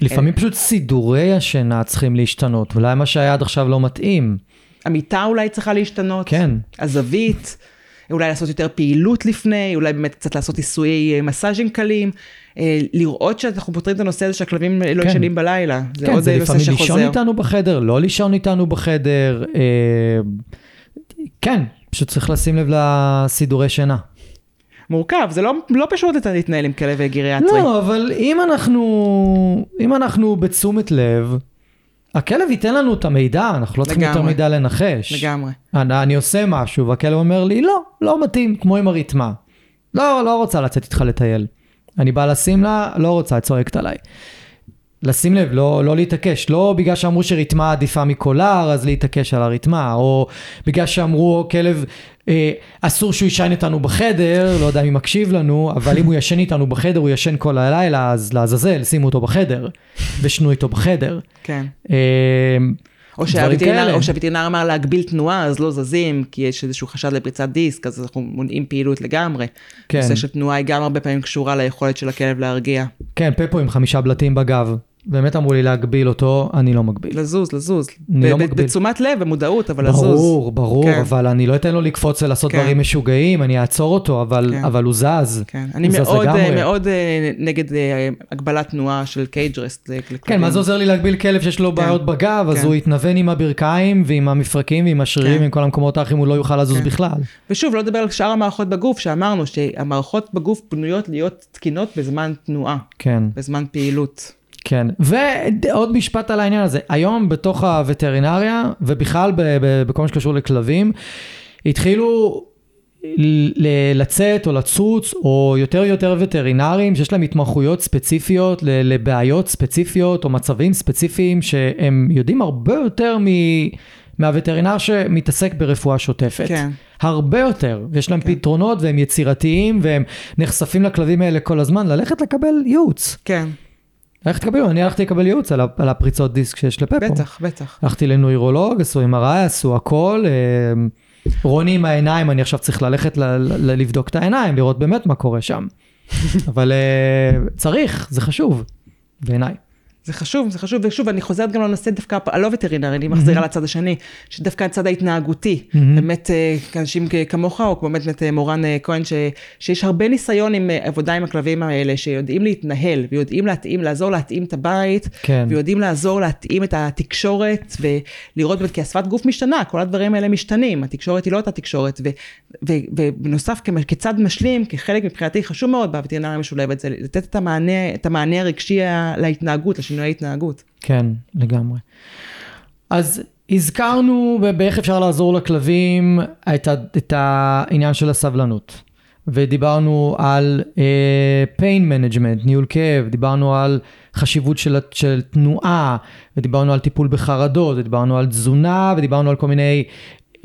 לפעמים פשוט סידורי השינה צריכים להשתנות, אולי מה שהיה עד עכשיו לא מתאים. המיטה אולי צריכה להשתנות. כן. הזווית, אולי לעשות יותר פעילות לפני, אולי באמת קצת לעשות עיסויי אה, מסאז'ים קלים. אה, לראות שאנחנו פותרים את הנושא הזה שהכלבים לא כן. ישנים בלילה. זה כן, עוד זה אה, לפעמים לישון שחוזר. איתנו בחדר, לא לישון איתנו בחדר. אה, כן, פשוט צריך לשים לב לסידורי שינה. מורכב, זה לא, לא פשוט להתנהל עם כלב גריאטרי. לא, אבל אם אנחנו, אם אנחנו בתשומת לב, הכלב ייתן לנו את המידע, אנחנו לא צריכים יותר. מידע לנחש. לגמרי. אני, אני עושה משהו, והכלב אומר לי, לא, לא מתאים, כמו עם הרתמה. לא, לא רוצה לצאת איתך לטייל. אני בא לשים לה, לא רוצה, צועקת עליי. לשים לב, לא, לא להתעקש, לא בגלל שאמרו שרתמה עדיפה מקולר, אז להתעקש על הרתמה, או בגלל שאמרו, כלב, אה, אסור שהוא יישן איתנו בחדר, לא יודע מי מקשיב לנו, אבל אם הוא ישן איתנו בחדר, הוא ישן כל הלילה, אז לעזאזל, שימו אותו בחדר, ושנו איתו בחדר. כן. אה. או שהווטרינר אמר להגביל תנועה, אז לא זזים, כי יש איזשהו חשד לפריצת דיסק, אז אנחנו מונעים פעילות לגמרי. כן. נושא של תנועה היא גם הרבה פעמים קשורה ליכולת של הכלב להרגיע. כן, פפו עם חמישה בלטים בגב. באמת אמרו לי להגביל אותו, אני לא מגביל. לזוז, לזוז. אני לא מגביל. בתשומת לב ומודעות, אבל לזוז. ברור, ברור, כן. אבל אני לא אתן לו לקפוץ ולעשות כן. דברים משוגעים, אני אעצור אותו, אבל, כן. אבל הוא זז. כן, אני זז מאוד, לגמרי. אה, מאוד אה, נגד אה, הגבלת תנועה של קייג' רסט לכלבים. כן, מה זה עוזר לי להגביל כלב שיש לו כן. בעיות בגב, אז כן. הוא יתנוון עם הברכיים ועם המפרקים ועם השרירים כן. ועם כל המקומות האחרים, הוא לא יוכל לזוז כן. בכלל. ושוב, לא לדבר על שאר המערכות בגוף, שאמרנו שהמערכות בגוף בנויות להיות תקינות בזמן תנועה, כן, בזמן פעילות. כן. ועוד משפט על העניין הזה, היום בתוך הווטרינריה, ובכלל בכל מה שקשור לכלבים, התחילו לצאת או לצוץ, או יותר ויותר וטרינרים שיש להם התמחויות ספציפיות לבעיות ספציפיות או מצבים ספציפיים שהם יודעים הרבה יותר מ- מהווטרינר שמתעסק ברפואה שוטפת. כן. הרבה יותר, יש להם כן. פתרונות והם יצירתיים והם נחשפים לכלבים האלה כל הזמן, ללכת לקבל ייעוץ. כן, ללכת לקבל, אני הלכתי לקבל ייעוץ על, על הפריצות דיסק שיש לפפו. בטח, בטח. הלכתי לנוירולוג, עשו MRI, עשו הכל. אה, רוני עם העיניים, אני עכשיו צריך ללכת ל- ל- לבדוק את העיניים, לראות באמת מה קורה שם. אבל אה, צריך, זה חשוב, בעיניי. זה חשוב, זה חשוב, ושוב, אני חוזרת גם לנושא דווקא הלא וטרינרי, אני מחזירה לצד השני, שדווקא הצד ההתנהגותי, באמת אה, אנשים כמוך, או כמו באמת אה, מורן אה, כהן, ש, שיש הרבה ניסיון עם עבודה עם הכלבים האלה, שיודעים להתנהל, ויודעים להתאים, לעזור להתאים את הבית, כן. ויודעים לעזור להתאים את התקשורת, ולראות, כי השפת גוף משתנה, כל הדברים האלה משתנים, התקשורת היא לא אותה תקשורת, ובנוסף, כצד משלים, כחלק מבחינתי חשוב מאוד בווטרינריה המשולבת, זה לתת את המענה, את המענה הרגשי להתנהגות, לשינוי ההתנהגות. כן, לגמרי. אז הזכרנו באיך אפשר לעזור לכלבים את, את העניין של הסבלנות. ודיברנו על uh, pain management, ניהול כאב, דיברנו על חשיבות של, של תנועה, ודיברנו על טיפול בחרדות, ודיברנו על תזונה, ודיברנו על כל מיני uh,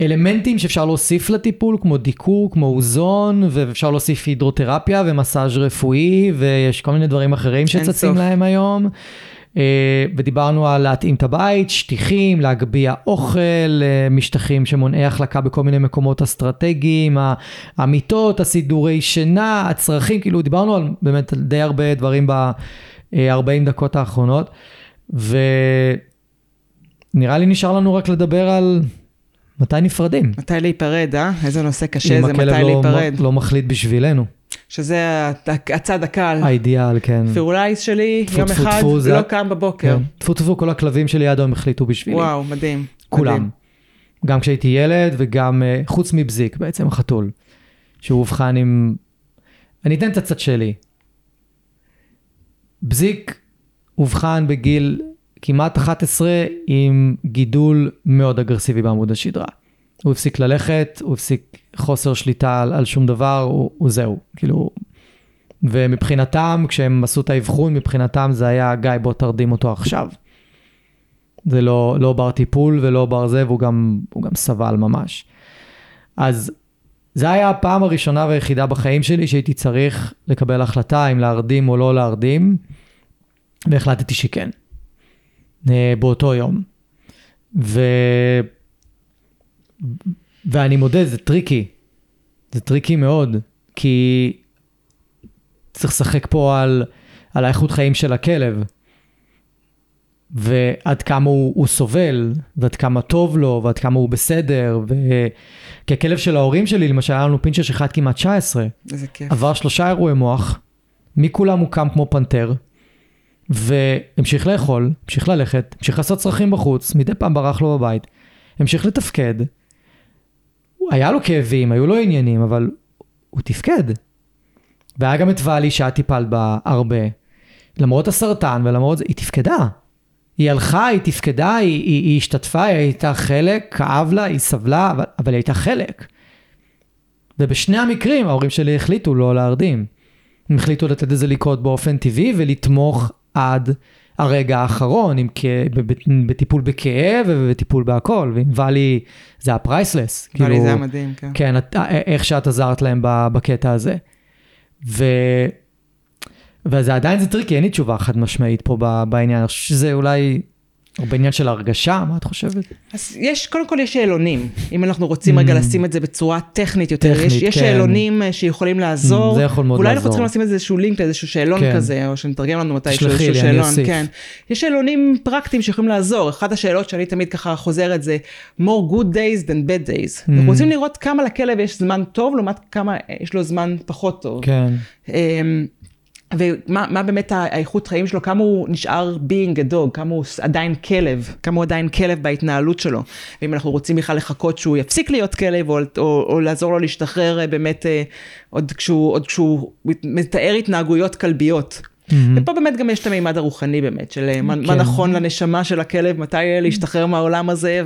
אלמנטים שאפשר להוסיף לטיפול, כמו דיקור, כמו אוזון, ואפשר להוסיף הידרותרפיה ומסאז' רפואי, ויש כל מיני דברים אחרים שצצים. להם היום. אה, ודיברנו על להתאים את הבית, שטיחים, להגביה אוכל, אה, משטחים שמונעי החלקה בכל מיני מקומות אסטרטגיים, המיטות, הסידורי שינה, הצרכים, כאילו דיברנו על באמת על די הרבה דברים ב-40 דקות האחרונות, ונראה לי נשאר לנו רק לדבר על מתי נפרדים? מתי להיפרד, אה? איזה נושא קשה זה מתי לא, להיפרד. לא מחליט בשבילנו. שזה הצד הקל. האידיאל, כן. פירולייז שלי, טפו, יום טפו, אחד, טפו, זה- לא קם בבוקר. כן. טפו טפו, כל הכלבים שלי עד היום החליטו בשבילי. וואו, מדהים. כולם. מדהים. גם כשהייתי ילד וגם אה, חוץ מבזיק בעצם, החתול. שהוא אובחן עם... אני אתן את הצד שלי. בזיק אובחן בגיל כמעט 11 עם גידול מאוד אגרסיבי בעמוד השדרה. הוא הפסיק ללכת, הוא הפסיק חוסר שליטה על, על שום דבר, הוא, הוא זהו. כאילו... ומבחינתם, כשהם עשו את האבחון, מבחינתם זה היה, גיא, בוא תרדים אותו עכשיו. זה לא, לא בר טיפול ולא בר זה, והוא גם, גם סבל ממש. אז זה היה הפעם הראשונה והיחידה בחיים שלי שהייתי צריך לקבל החלטה אם להרדים או לא להרדים, והחלטתי שכן, באותו יום. ו... ואני מודה, זה tricky. זה tricky מאוד, כי צריך לשחק פה על, על האיכות חיים של הכלב. ועד כמה הוא, הוא סובל, ועד כמה טוב לו, ועד כמה הוא בסדר, ו... כי הכלב של ההורים שלי, למשל, היה לנו פינצ'ר שחי כמעט 19, איזה כיף. עבר שלושה אירועי מוח, מכולם הוא קם כמו פנתר, והמשיך לאכול, המשיך ללכת, המשיך לעשות צרכים בחוץ, מדי פעם ברח לו בבית, המשיך לתפקד. היה לו כאבים, היו לו עניינים, אבל הוא תפקד. והיה גם את ואלי שאת טיפלת בה הרבה. למרות הסרטן ולמרות זה, היא תפקדה. היא הלכה, היא תפקדה, היא, היא, היא השתתפה, היא הייתה חלק, כאב לה, היא סבלה, אבל, אבל היא הייתה חלק. ובשני המקרים ההורים שלי החליטו לא להרדים. הם החליטו לתת את זה לקרות באופן טבעי ולתמוך עד הרגע האחרון, עם כ... בטיפול בכאב ובטיפול בהכל, ועם ואלי זה היה priceless. ואלי זה היה מדהים, כן. כן, את, איך שאת עזרת להם בקטע הזה. ו... וזה עדיין זה tricky, אין לי תשובה חד משמעית פה בעניין, אני חושב שזה אולי הרבה עניין של הרגשה, מה את חושבת? אז יש, קודם כל יש שאלונים, אם אנחנו רוצים רגע לשים את זה בצורה טכנית יותר, Mm. טכנית, יש, יש כן. שאלונים אה, שיכולים לעזור, זה יכול מאוד אולי אנחנו לעזור. צריכים לשים איזשהו לינק לאיזשהו שאלון כן. כזה, או שנתרגם לנו מתי תשלחי איזשהו לי, אני שאלון, אוסיף. כן. יש שאלונים פרקטיים שיכולים לעזור, אחת השאלות שאני תמיד ככה חוזרת זה more good days than bad days. Mm. אנחנו רוצים לראות כמה לכלב יש זמן טוב, לעומת כמה יש לו זמן פחות טוב. כן, אמ, ומה מה באמת האיכות חיים שלו, כמה הוא נשאר being a dog, כמה הוא עדיין כלב, כמה הוא עדיין כלב בהתנהלות שלו. ואם אנחנו רוצים בכלל לחכות שהוא יפסיק להיות כלב, או, או, או לעזור לו להשתחרר אה, באמת אה, עוד כשהוא, עוד כשהוא מתאר התנהגויות כלביות. ופה באמת גם יש את המימד הרוחני באמת, של אה, מה, מה כן. נכון לנשמה של הכלב, מתי להשתחרר מהעולם הזה,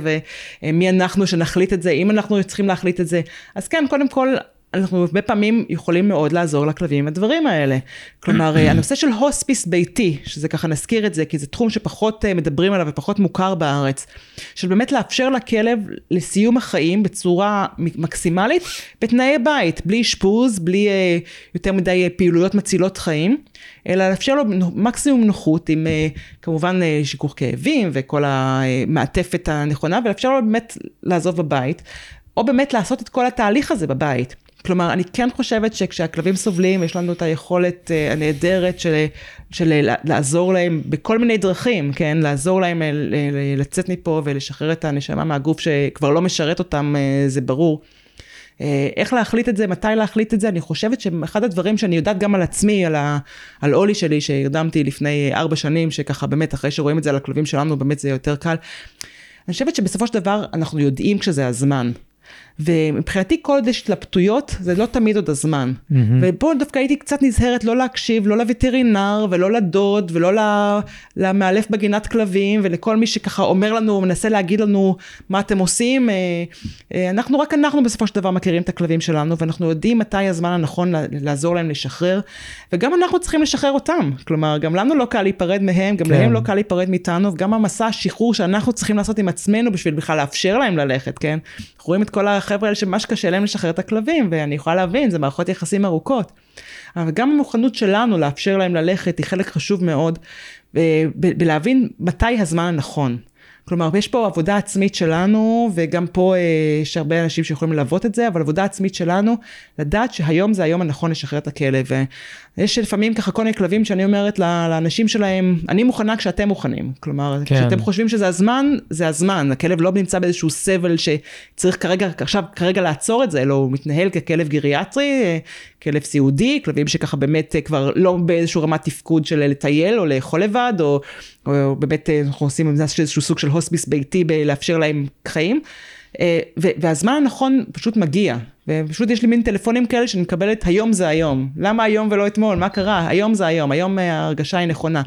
ומי אנחנו שנחליט את זה, אם אנחנו צריכים להחליט את זה. אז כן, קודם כל, אנחנו הרבה פעמים יכולים מאוד לעזור לכלבים עם הדברים האלה. כלומר, אה, הנושא של הוספיס ביתי, שזה ככה נזכיר את זה, כי זה תחום שפחות אה, מדברים עליו ופחות מוכר בארץ, של באמת לאפשר לכלב לסיום החיים בצורה מקסימלית, בתנאי בית, בלי אשפוז, בלי אה, יותר מדי פעילויות מצילות חיים, אלא לאפשר לו מקסימום נוחות עם כמובן שיכוך כאבים וכל המעטפת הנכונה, ולאפשר לו באמת לעזוב בבית, או באמת לעשות את כל התהליך הזה בבית. כלומר, אני כן חושבת שכשהכלבים סובלים, יש לנו את היכולת uh, הנהדרת של, של לעזור להם בכל מיני דרכים, כן? לעזור להם ל, ל, לצאת מפה ולשחרר את הנשמה מהגוף שכבר לא משרת אותם, uh, זה ברור. Uh, איך להחליט את זה, מתי להחליט את זה, אני חושבת שאחד הדברים שאני יודעת גם על עצמי, על, ה, על אולי שלי, שהרדמתי לפני ארבע שנים, שככה באמת, אחרי שרואים את זה על הכלבים שלנו, באמת זה יותר קל. אני חושבת שבסופו של דבר אנחנו יודעים כשזה הזמן. ומבחינתי כל עוד יש התלבטויות, זה לא תמיד עוד הזמן. Mm-hmm. ופה דווקא הייתי קצת נזהרת לא להקשיב, לא לווטרינר ולא לדוד ולא למאלף בגינת כלבים ולכל מי שככה אומר לנו, מנסה להגיד לנו מה אתם עושים. אנחנו, רק אנחנו בסופו של דבר מכירים את הכלבים שלנו ואנחנו יודעים מתי הזמן הנכון לעזור להם לשחרר, וגם אנחנו צריכים לשחרר אותם. כלומר, גם לנו לא קל להיפרד מהם, גם כן. להם לא קל להיפרד מאיתנו, וגם המסע השחרור שאנחנו צריכים לעשות עם עצמנו בשביל בכלל לאפשר להם ללכת, כן? אנחנו רואים את כל החבר'ה האלה שממש קשה להם לשחרר את הכלבים, ואני יכולה להבין, זה מערכות יחסים ארוכות. אבל גם המוכנות שלנו לאפשר להם ללכת היא חלק חשוב מאוד, בלהבין מתי הזמן הנכון. כלומר, יש פה עבודה עצמית שלנו, וגם פה יש הרבה אנשים שיכולים ללוות את זה, אבל עבודה עצמית שלנו, לדעת שהיום זה היום הנכון לשחרר את הכלב. יש לפעמים ככה כל מיני כלבים שאני אומרת לאנשים שלהם, אני מוכנה כשאתם מוכנים. כלומר, כן. כשאתם חושבים שזה הזמן, זה הזמן. הכלב לא נמצא באיזשהו סבל שצריך כרגע, עכשיו, כרגע לעצור את זה, אלא הוא מתנהל ככלב גריאטרי, כלב סיעודי, כלבים שככה באמת כבר לא באיזשהו רמת תפקוד של לטייל או לאכול לבד, או, או באמת אנחנו עושים איזשהו סוג של הוספיס ביתי בלאפשר להם חיים. אה, והזמן הנכון פשוט מגיע. ופשוט יש לי מין טלפונים כאלה שאני מקבלת היום זה היום. למה היום ולא אתמול? מה קרה? היום זה היום, היום אה, ההרגשה היא נכונה.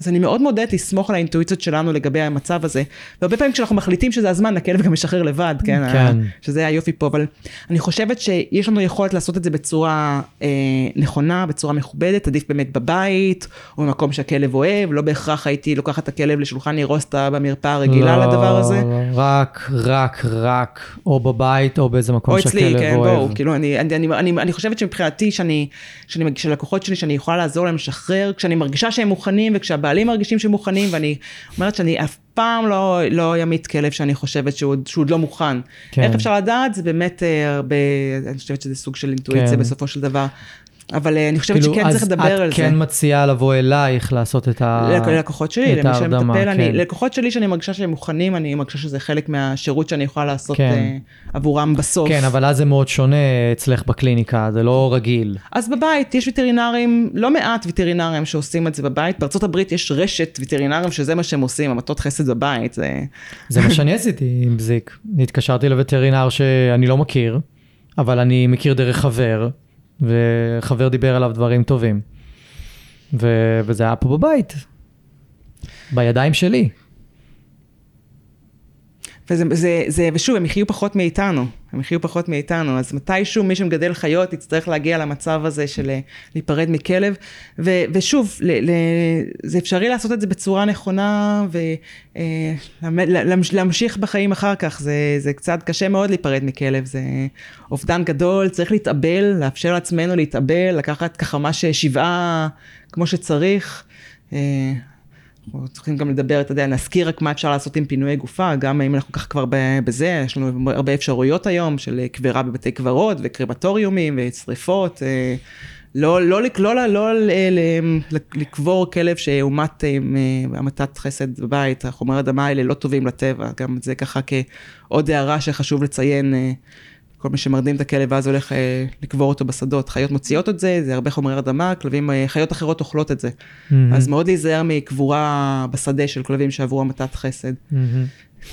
אז אני מאוד מודדת לסמוך על האינטואיציות שלנו לגבי המצב הזה. והרבה פעמים כשאנחנו מחליטים שזה הזמן, הכלב גם משחרר לבד, כן? כן. שזה היופי פה, אבל אני חושבת שיש לנו יכולת לעשות את זה בצורה אה, נכונה, בצורה מכובדת, עדיף באמת בבית, או במקום שהכלב אוהב, לא בהכרח הייתי לוקחת את הכלב לשולחן אירוסטה במרפאה הרגילה לא, לדבר הזה. רק, רק, רק, או בבית או באיזה מקום שהכלב כן, אוהב. בואו, כאילו, אני, אני, אני, אני, אני חושבת שמבחינתי, שאני, שאני, שלקוחות שלי, שאני יכולה לעזור להם לשחרר, כשאני מרגישה שהם מוכנים, וכשהבעלים מרגישים שהם מוכנים, ואני אומרת שאני אף פעם לא, לא ימית כלב שאני חושבת שהוא, שהוא עוד לא מוכן. כן. איך אפשר לדעת? זה באמת אה, הרבה, אני חושבת שזה סוג של אינטואיציה כן. בסופו של דבר. אבל אה, אני חושבת כאילו, שכן צריך לדבר על זה. אז את כן מציעה לבוא אלייך לעשות את ההרדמה. ללקוחות שלי, למי שמטפל, אני, ללקוחות שלי שאני מרגישה שהם מוכנים, אני מרגישה שזה חלק מהשירות שאני יכולה לעשות כן. uh, עבורם בסוף. כן, אבל אז זה מאוד שונה אצלך בקליניקה, זה לא רגיל. אז בבית יש וטרינרים, לא מעט וטרינרים שעושים את זה בבית. בארצות הברית יש רשת וטרינרים שזה מה שהם עוסים, המטות חסד בבית. זה, זה מה שאני עשיתי עם בזיק. התקשרתי לווטרינר שאני לא מכיר, אבל אני מכיר דרך חבר. וחבר דיבר עליו דברים טובים. ו- וזה היה פה בבית, בידיים שלי. וזה, זה, זה, ושוב, הם יחיו פחות מאיתנו, הם יחיו פחות מאיתנו, אז מתישהו מי שמגדל חיות יצטרך להגיע למצב הזה של אה, להיפרד מכלב, ו, ושוב, ל, ל, זה אפשרי לעשות את זה בצורה נכונה, ולהמשיך אה, בחיים אחר כך, זה, זה קצת קשה מאוד להיפרד מכלב, זה אובדן גדול, צריך להתאבל, לאפשר לעצמנו להתאבל, לקחת ככה מה ששבעה כמו שצריך. אה, אנחנו צריכים גם לדבר, אתה יודע, נזכיר רק מה אפשר לעשות עם פינויי גופה, גם אם אנחנו ככה כבר בזה, יש לנו הרבה אפשרויות היום של קברה בבתי קברות וקרמטוריומים ושריפות. אה, לא, לא, לא, לא, לא לקבור כלב שהומת אה, המתת חסד בבית, החומרי אדמה האלה לא טובים לטבע, גם זה ככה כעוד הערה שחשוב לציין. כל מי שמרדים את הכלב ואז הולך אה, לקבור אותו בשדות. חיות מוציאות את זה, זה הרבה חומרי הרדמה, כלבים, אה, חיות אחרות אוכלות את זה. Mm-hmm. אז מאוד להיזהר מקבורה בשדה של כלבים שעברו המתת חסד. Mm-hmm.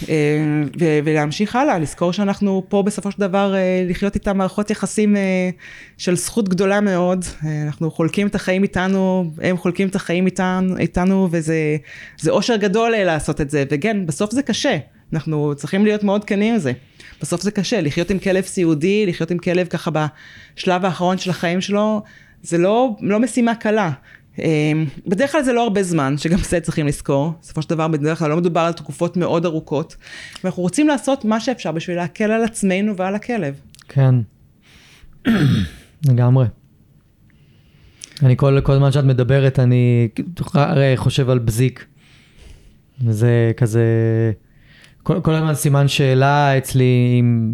אה, ו- ולהמשיך הלאה, לזכור שאנחנו פה בסופו של דבר אה, לחיות איתם מערכות יחסים אה, של זכות גדולה מאוד. אה, אנחנו חולקים את החיים איתנו, הם חולקים את החיים איתנו, איתנו וזה אושר גדול אה, לעשות את זה. וכן, בסוף זה קשה. אנחנו צריכים להיות מאוד כנים עם זה. בסוף זה קשה, לחיות עם כלב סיעודי, לחיות עם כלב ככה בשלב האחרון של החיים שלו, זה לא, לא משימה קלה. אמ, בדרך כלל זה לא הרבה זמן, שגם זה צריכים לזכור. בסופו של דבר, בדרך כלל לא מדובר על תקופות מאוד ארוכות. ואנחנו רוצים לעשות מה שאפשר בשביל להקל על עצמנו ועל הכלב. כן, לגמרי. אני כל, כל זמן שאת מדברת, אני חושב על בזיק. וזה כזה... כל, הזמן סימן שאלה אצלי אם,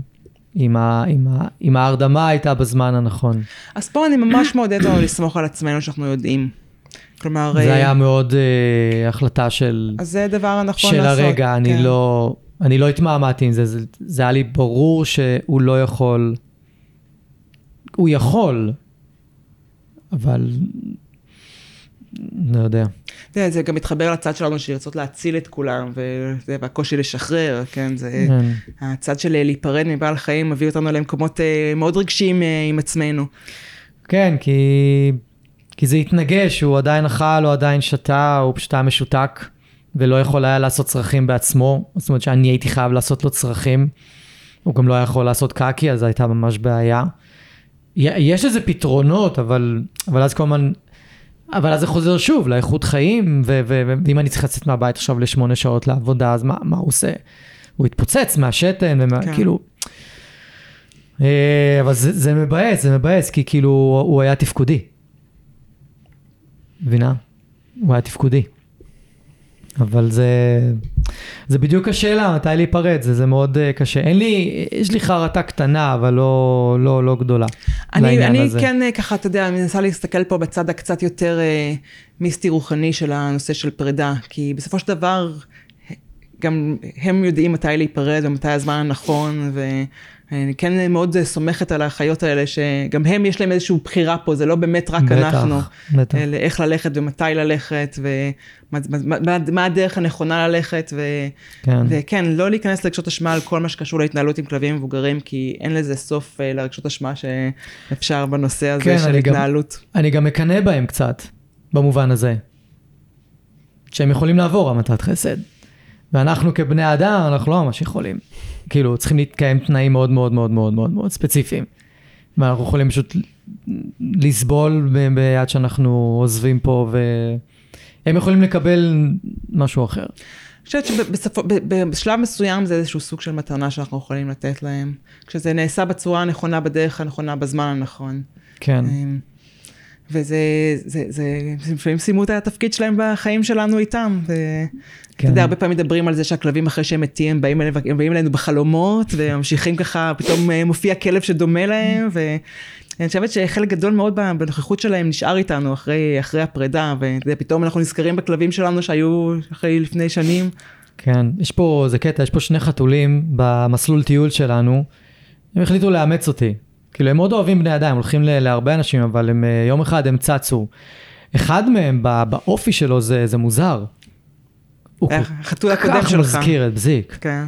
אם, ה, אם, ה, אם ההרדמה הייתה בזמן הנכון. אז פה אני ממש מעודדת לנו לסמוך על עצמנו שאנחנו יודעים. כלומר... זה היה מאוד uh, החלטה של... אז זה הדבר הנכון של לעשות. של הרגע, כן. אני לא... אני לא התמהמהתי עם זה, זה, זה היה לי ברור שהוא לא יכול, הוא יכול, אבל לא יודע. יודע, זה גם מתחבר לצד שלנו של לרצות להציל את כולם, וזה, והקושי לשחרר, כן, זה, כן. הצד של להיפרד מבעל חיים מביא אותנו למקומות אה, מאוד רגשיים אה, עם עצמנו. כן, כי, כי זה התנגש, הוא עדיין אכל, הוא עדיין שתה, הוא פשוט היה משותק, ולא יכול היה לעשות צרכים בעצמו, זאת אומרת שאני הייתי חייב לעשות לו צרכים, הוא גם לא היה יכול לעשות קקי, אז הייתה ממש בעיה. יש לזה פתרונות, אבל, אבל אז כל הזמן אבל אז זה חוזר שוב לאיכות חיים, ואם אני צריך לצאת מהבית עכשיו לשמונה שעות לעבודה, אז מה, מה הוא עושה? הוא התפוצץ מהשתן, ומה, כן. כאילו... אה, אבל זה, זה מבאס, זה מבאס, כי כאילו הוא היה תפקודי. מבינה? הוא היה תפקודי. אבל זה, זה בדיוק השאלה, מתי להיפרד, זה, זה מאוד uh, קשה. אין לי, יש לי חרטה קטנה, אבל לא, לא, לא גדולה. לעניין אני הזה. אני כן אה, ככה, אתה יודע, אני מנסה להסתכל פה בצד הקצת יותר אה, מיסטי רוחני של הנושא של פרידה, כי בסופו של דבר, גם הם יודעים מתי להיפרד ומתי הזמן הנכון, ואני כן מאוד סומכת על האחיות האלה, שגם הם יש להם איזושהי בחירה פה, זה לא באמת רק בטח, אנחנו. בטח. אלא איך ללכת ומתי ללכת, ומה מה, מה, הדרך הנכונה ללכת, ו, כן. וכן, לא להיכנס לרגשות אשמה על כל מה שקשור להתנהלות עם כלבים מבוגרים, כי אין לזה סוף אה, לרגשות אשמה שאפשר בנושא הזה כן, של אני גם- התנהלות. אני גם מקנא בהם קצת, במובן הזה. שהם יכולים לעבור המתת חסד. ואנחנו כבני אדם, אנחנו לא ממש יכולים. כאילו, צריכים להתקיים תנאים מאוד מאוד מאוד מאוד מאוד מאוד ספציפיים. ואנחנו יכולים פשוט לסבול ביד שאנחנו עוזבים פה, והם יכולים לקבל משהו אחר. אני חושבת שבשלב מסוים זה איזשהו סוג של מתנה שאנחנו יכולים לתת להם. כשזה נעשה בצורה הנכונה, בדרך הנכונה, בזמן הנכון. כן, אמ, וזה, זה, זה, זה, לפעמים סיימו את התפקיד שלהם בחיים שלנו איתם. ו... אתה כן. יודע, הרבה פעמים מדברים על זה שהכלבים אחרי שהם מתים, הם באים, אלינו- הם באים אלינו בחלומות, וממשיכים ככה, פתאום אה, מופיע כלב שדומה להם, ואני חושבת שחלק גדול מאוד בנוכחות שלהם נשאר איתנו אחרי, אחרי הפרידה, ופתאום אנחנו נזכרים בכלבים שלנו שהיו אחרי לפני שנים. כן. יש פה, זה קטע, יש פה שני חתולים במסלול טיול שלנו, הם החליטו לאמץ אותי. כאילו, הם מאוד אוהבים בני אדם, הולכים ל- להרבה אנשים, אבל הם, אה, יום אחד הם צצו. אחד מהם, בא- באופי שלו, זה, זה מוזר. הוא אה, כל החתול הקודם כך שלך. מזכיר את בזיק. כן.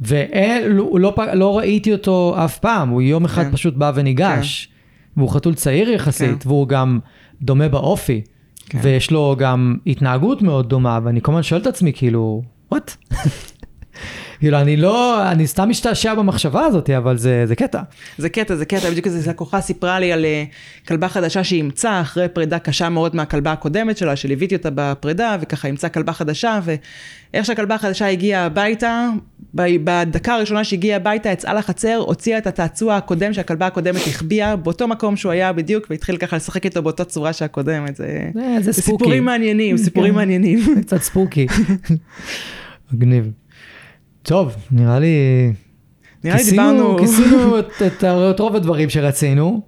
ולא לא, לא ראיתי אותו אף פעם, הוא יום אחד כן. פשוט בא וניגש. והוא חתול צעיר יחסית, כן. והוא גם דומה באופי. כן. ויש לו גם התנהגות מאוד דומה, ואני כל הזמן שואל את עצמי, כאילו, וואט? כאילו, אני לא, אני סתם משתעשע במחשבה הזאת, אבל זה, זה קטע. זה קטע, זה קטע, בדיוק איזה לקוחה סיפרה לי על אה, כלבה חדשה שהיא אימצה אחרי פרידה קשה מאוד מהכלבה הקודמת שלה, שליוויתי אותה בפרידה, וככה אימצה כלבה חדשה, ואיך שהכלבה החדשה הגיעה הביתה, בדקה הראשונה שהגיעה הביתה, יצאה לחצר, הוציאה את הצעצוע הקודם שהכלבה הקודמת החביאה, באותו מקום שהוא היה בדיוק, והתחיל ככה לשחק איתו באותה צורה שהקודמת. זה, זה, זה זה ספוקי. סיפורים מעניינים, סיפורים כן. מעניינים. זה קצת ספוקי. מגניב. טוב, נראה לי... נראה לי דיברנו... כיסינו את, את, את רוב הדברים שרצינו.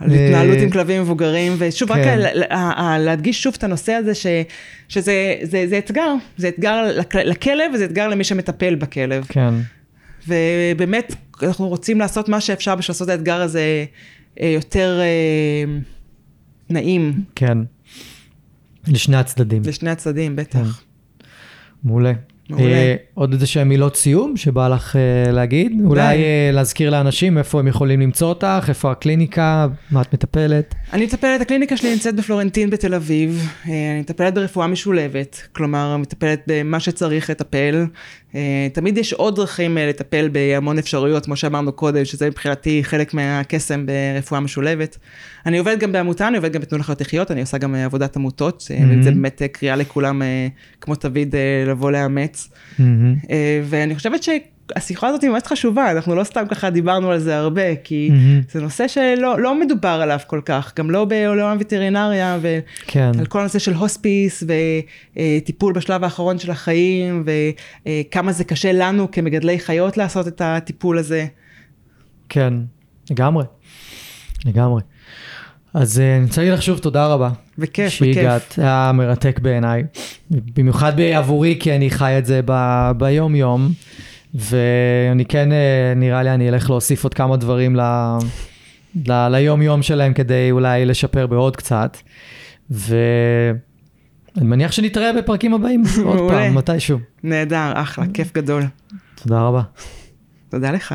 על אה, התנהלות עם כלבים מבוגרים, ושוב, רק כן. על- על- להדגיש שוב את הנושא הזה, ש- שזה זה, זה אתגר, זה אתגר לכ- לכלב וזה אתגר למי שמטפל בכלב. כן, ובאמת, אנחנו רוצים לעשות מה שאפשר בשביל לעשות את האתגר הזה אה, יותר אה, נעים כן. לשני הצדדים. לשני הצדדים, כן. בטח. מעולה. מעולה. אה, עוד איזה שהם מילות סיום שבא לך אה, להגיד? אולי אה, להזכיר לאנשים איפה הם יכולים למצוא אותך, איפה הקליניקה, מה את מטפלת? אני מטפלת, הקליניקה שלי נמצאת בפלורנטין בתל אביב, אני מטפלת ברפואה משולבת, כלומר מטפלת במה שצריך לטפל. אה, תמיד יש עוד דרכים אה, לטפל בהמון אפשרויות, כמו שאמרנו קודם, שזה מבחינתי חלק מהקסם ברפואה משולבת. אני עובדת גם בעמותה, אני עובדת גם בתנו לחיות לחיות, אני עושה גם אה, עבודת עמותות, מהמם. וזה באמת אה, קריאה לכולם, כמו תמיד, לבוא לאמץ. אה, ואני חושבת שהשיחה הזאת היא ממש חשובה, אנחנו לא סתם ככה דיברנו על זה הרבה, כי מהמם. זה נושא שלא לא מדובר עליו כל כך, גם לא בעולם הווטרינריה, ועל כן, כל הנושא של הוספיס וטיפול בשלב האחרון של החיים, וכמה זה קשה לנו כמגדלי חיות לעשות את הטיפול הזה. כן, לגמרי. לגמרי. אז אה, אני רוצה להגיד לך שוב תודה רבה. בכיף, שהגעת, בכיף. היה מרתק בעיניי. במיוחד עבורי, כי אני חי את זה ב- ביום-יום. ואני כן, אה, נראה לי אני אלך להוסיף עוד כמה דברים ל... ל... ליום-יום שלהם כדי אולי לשפר בעוד קצת. ואני מניח שנתראה בפרקים הבאים עוד. פעם, מתישהו. נהדר, אחלה, כיף גדול. תודה רבה. תודה לך.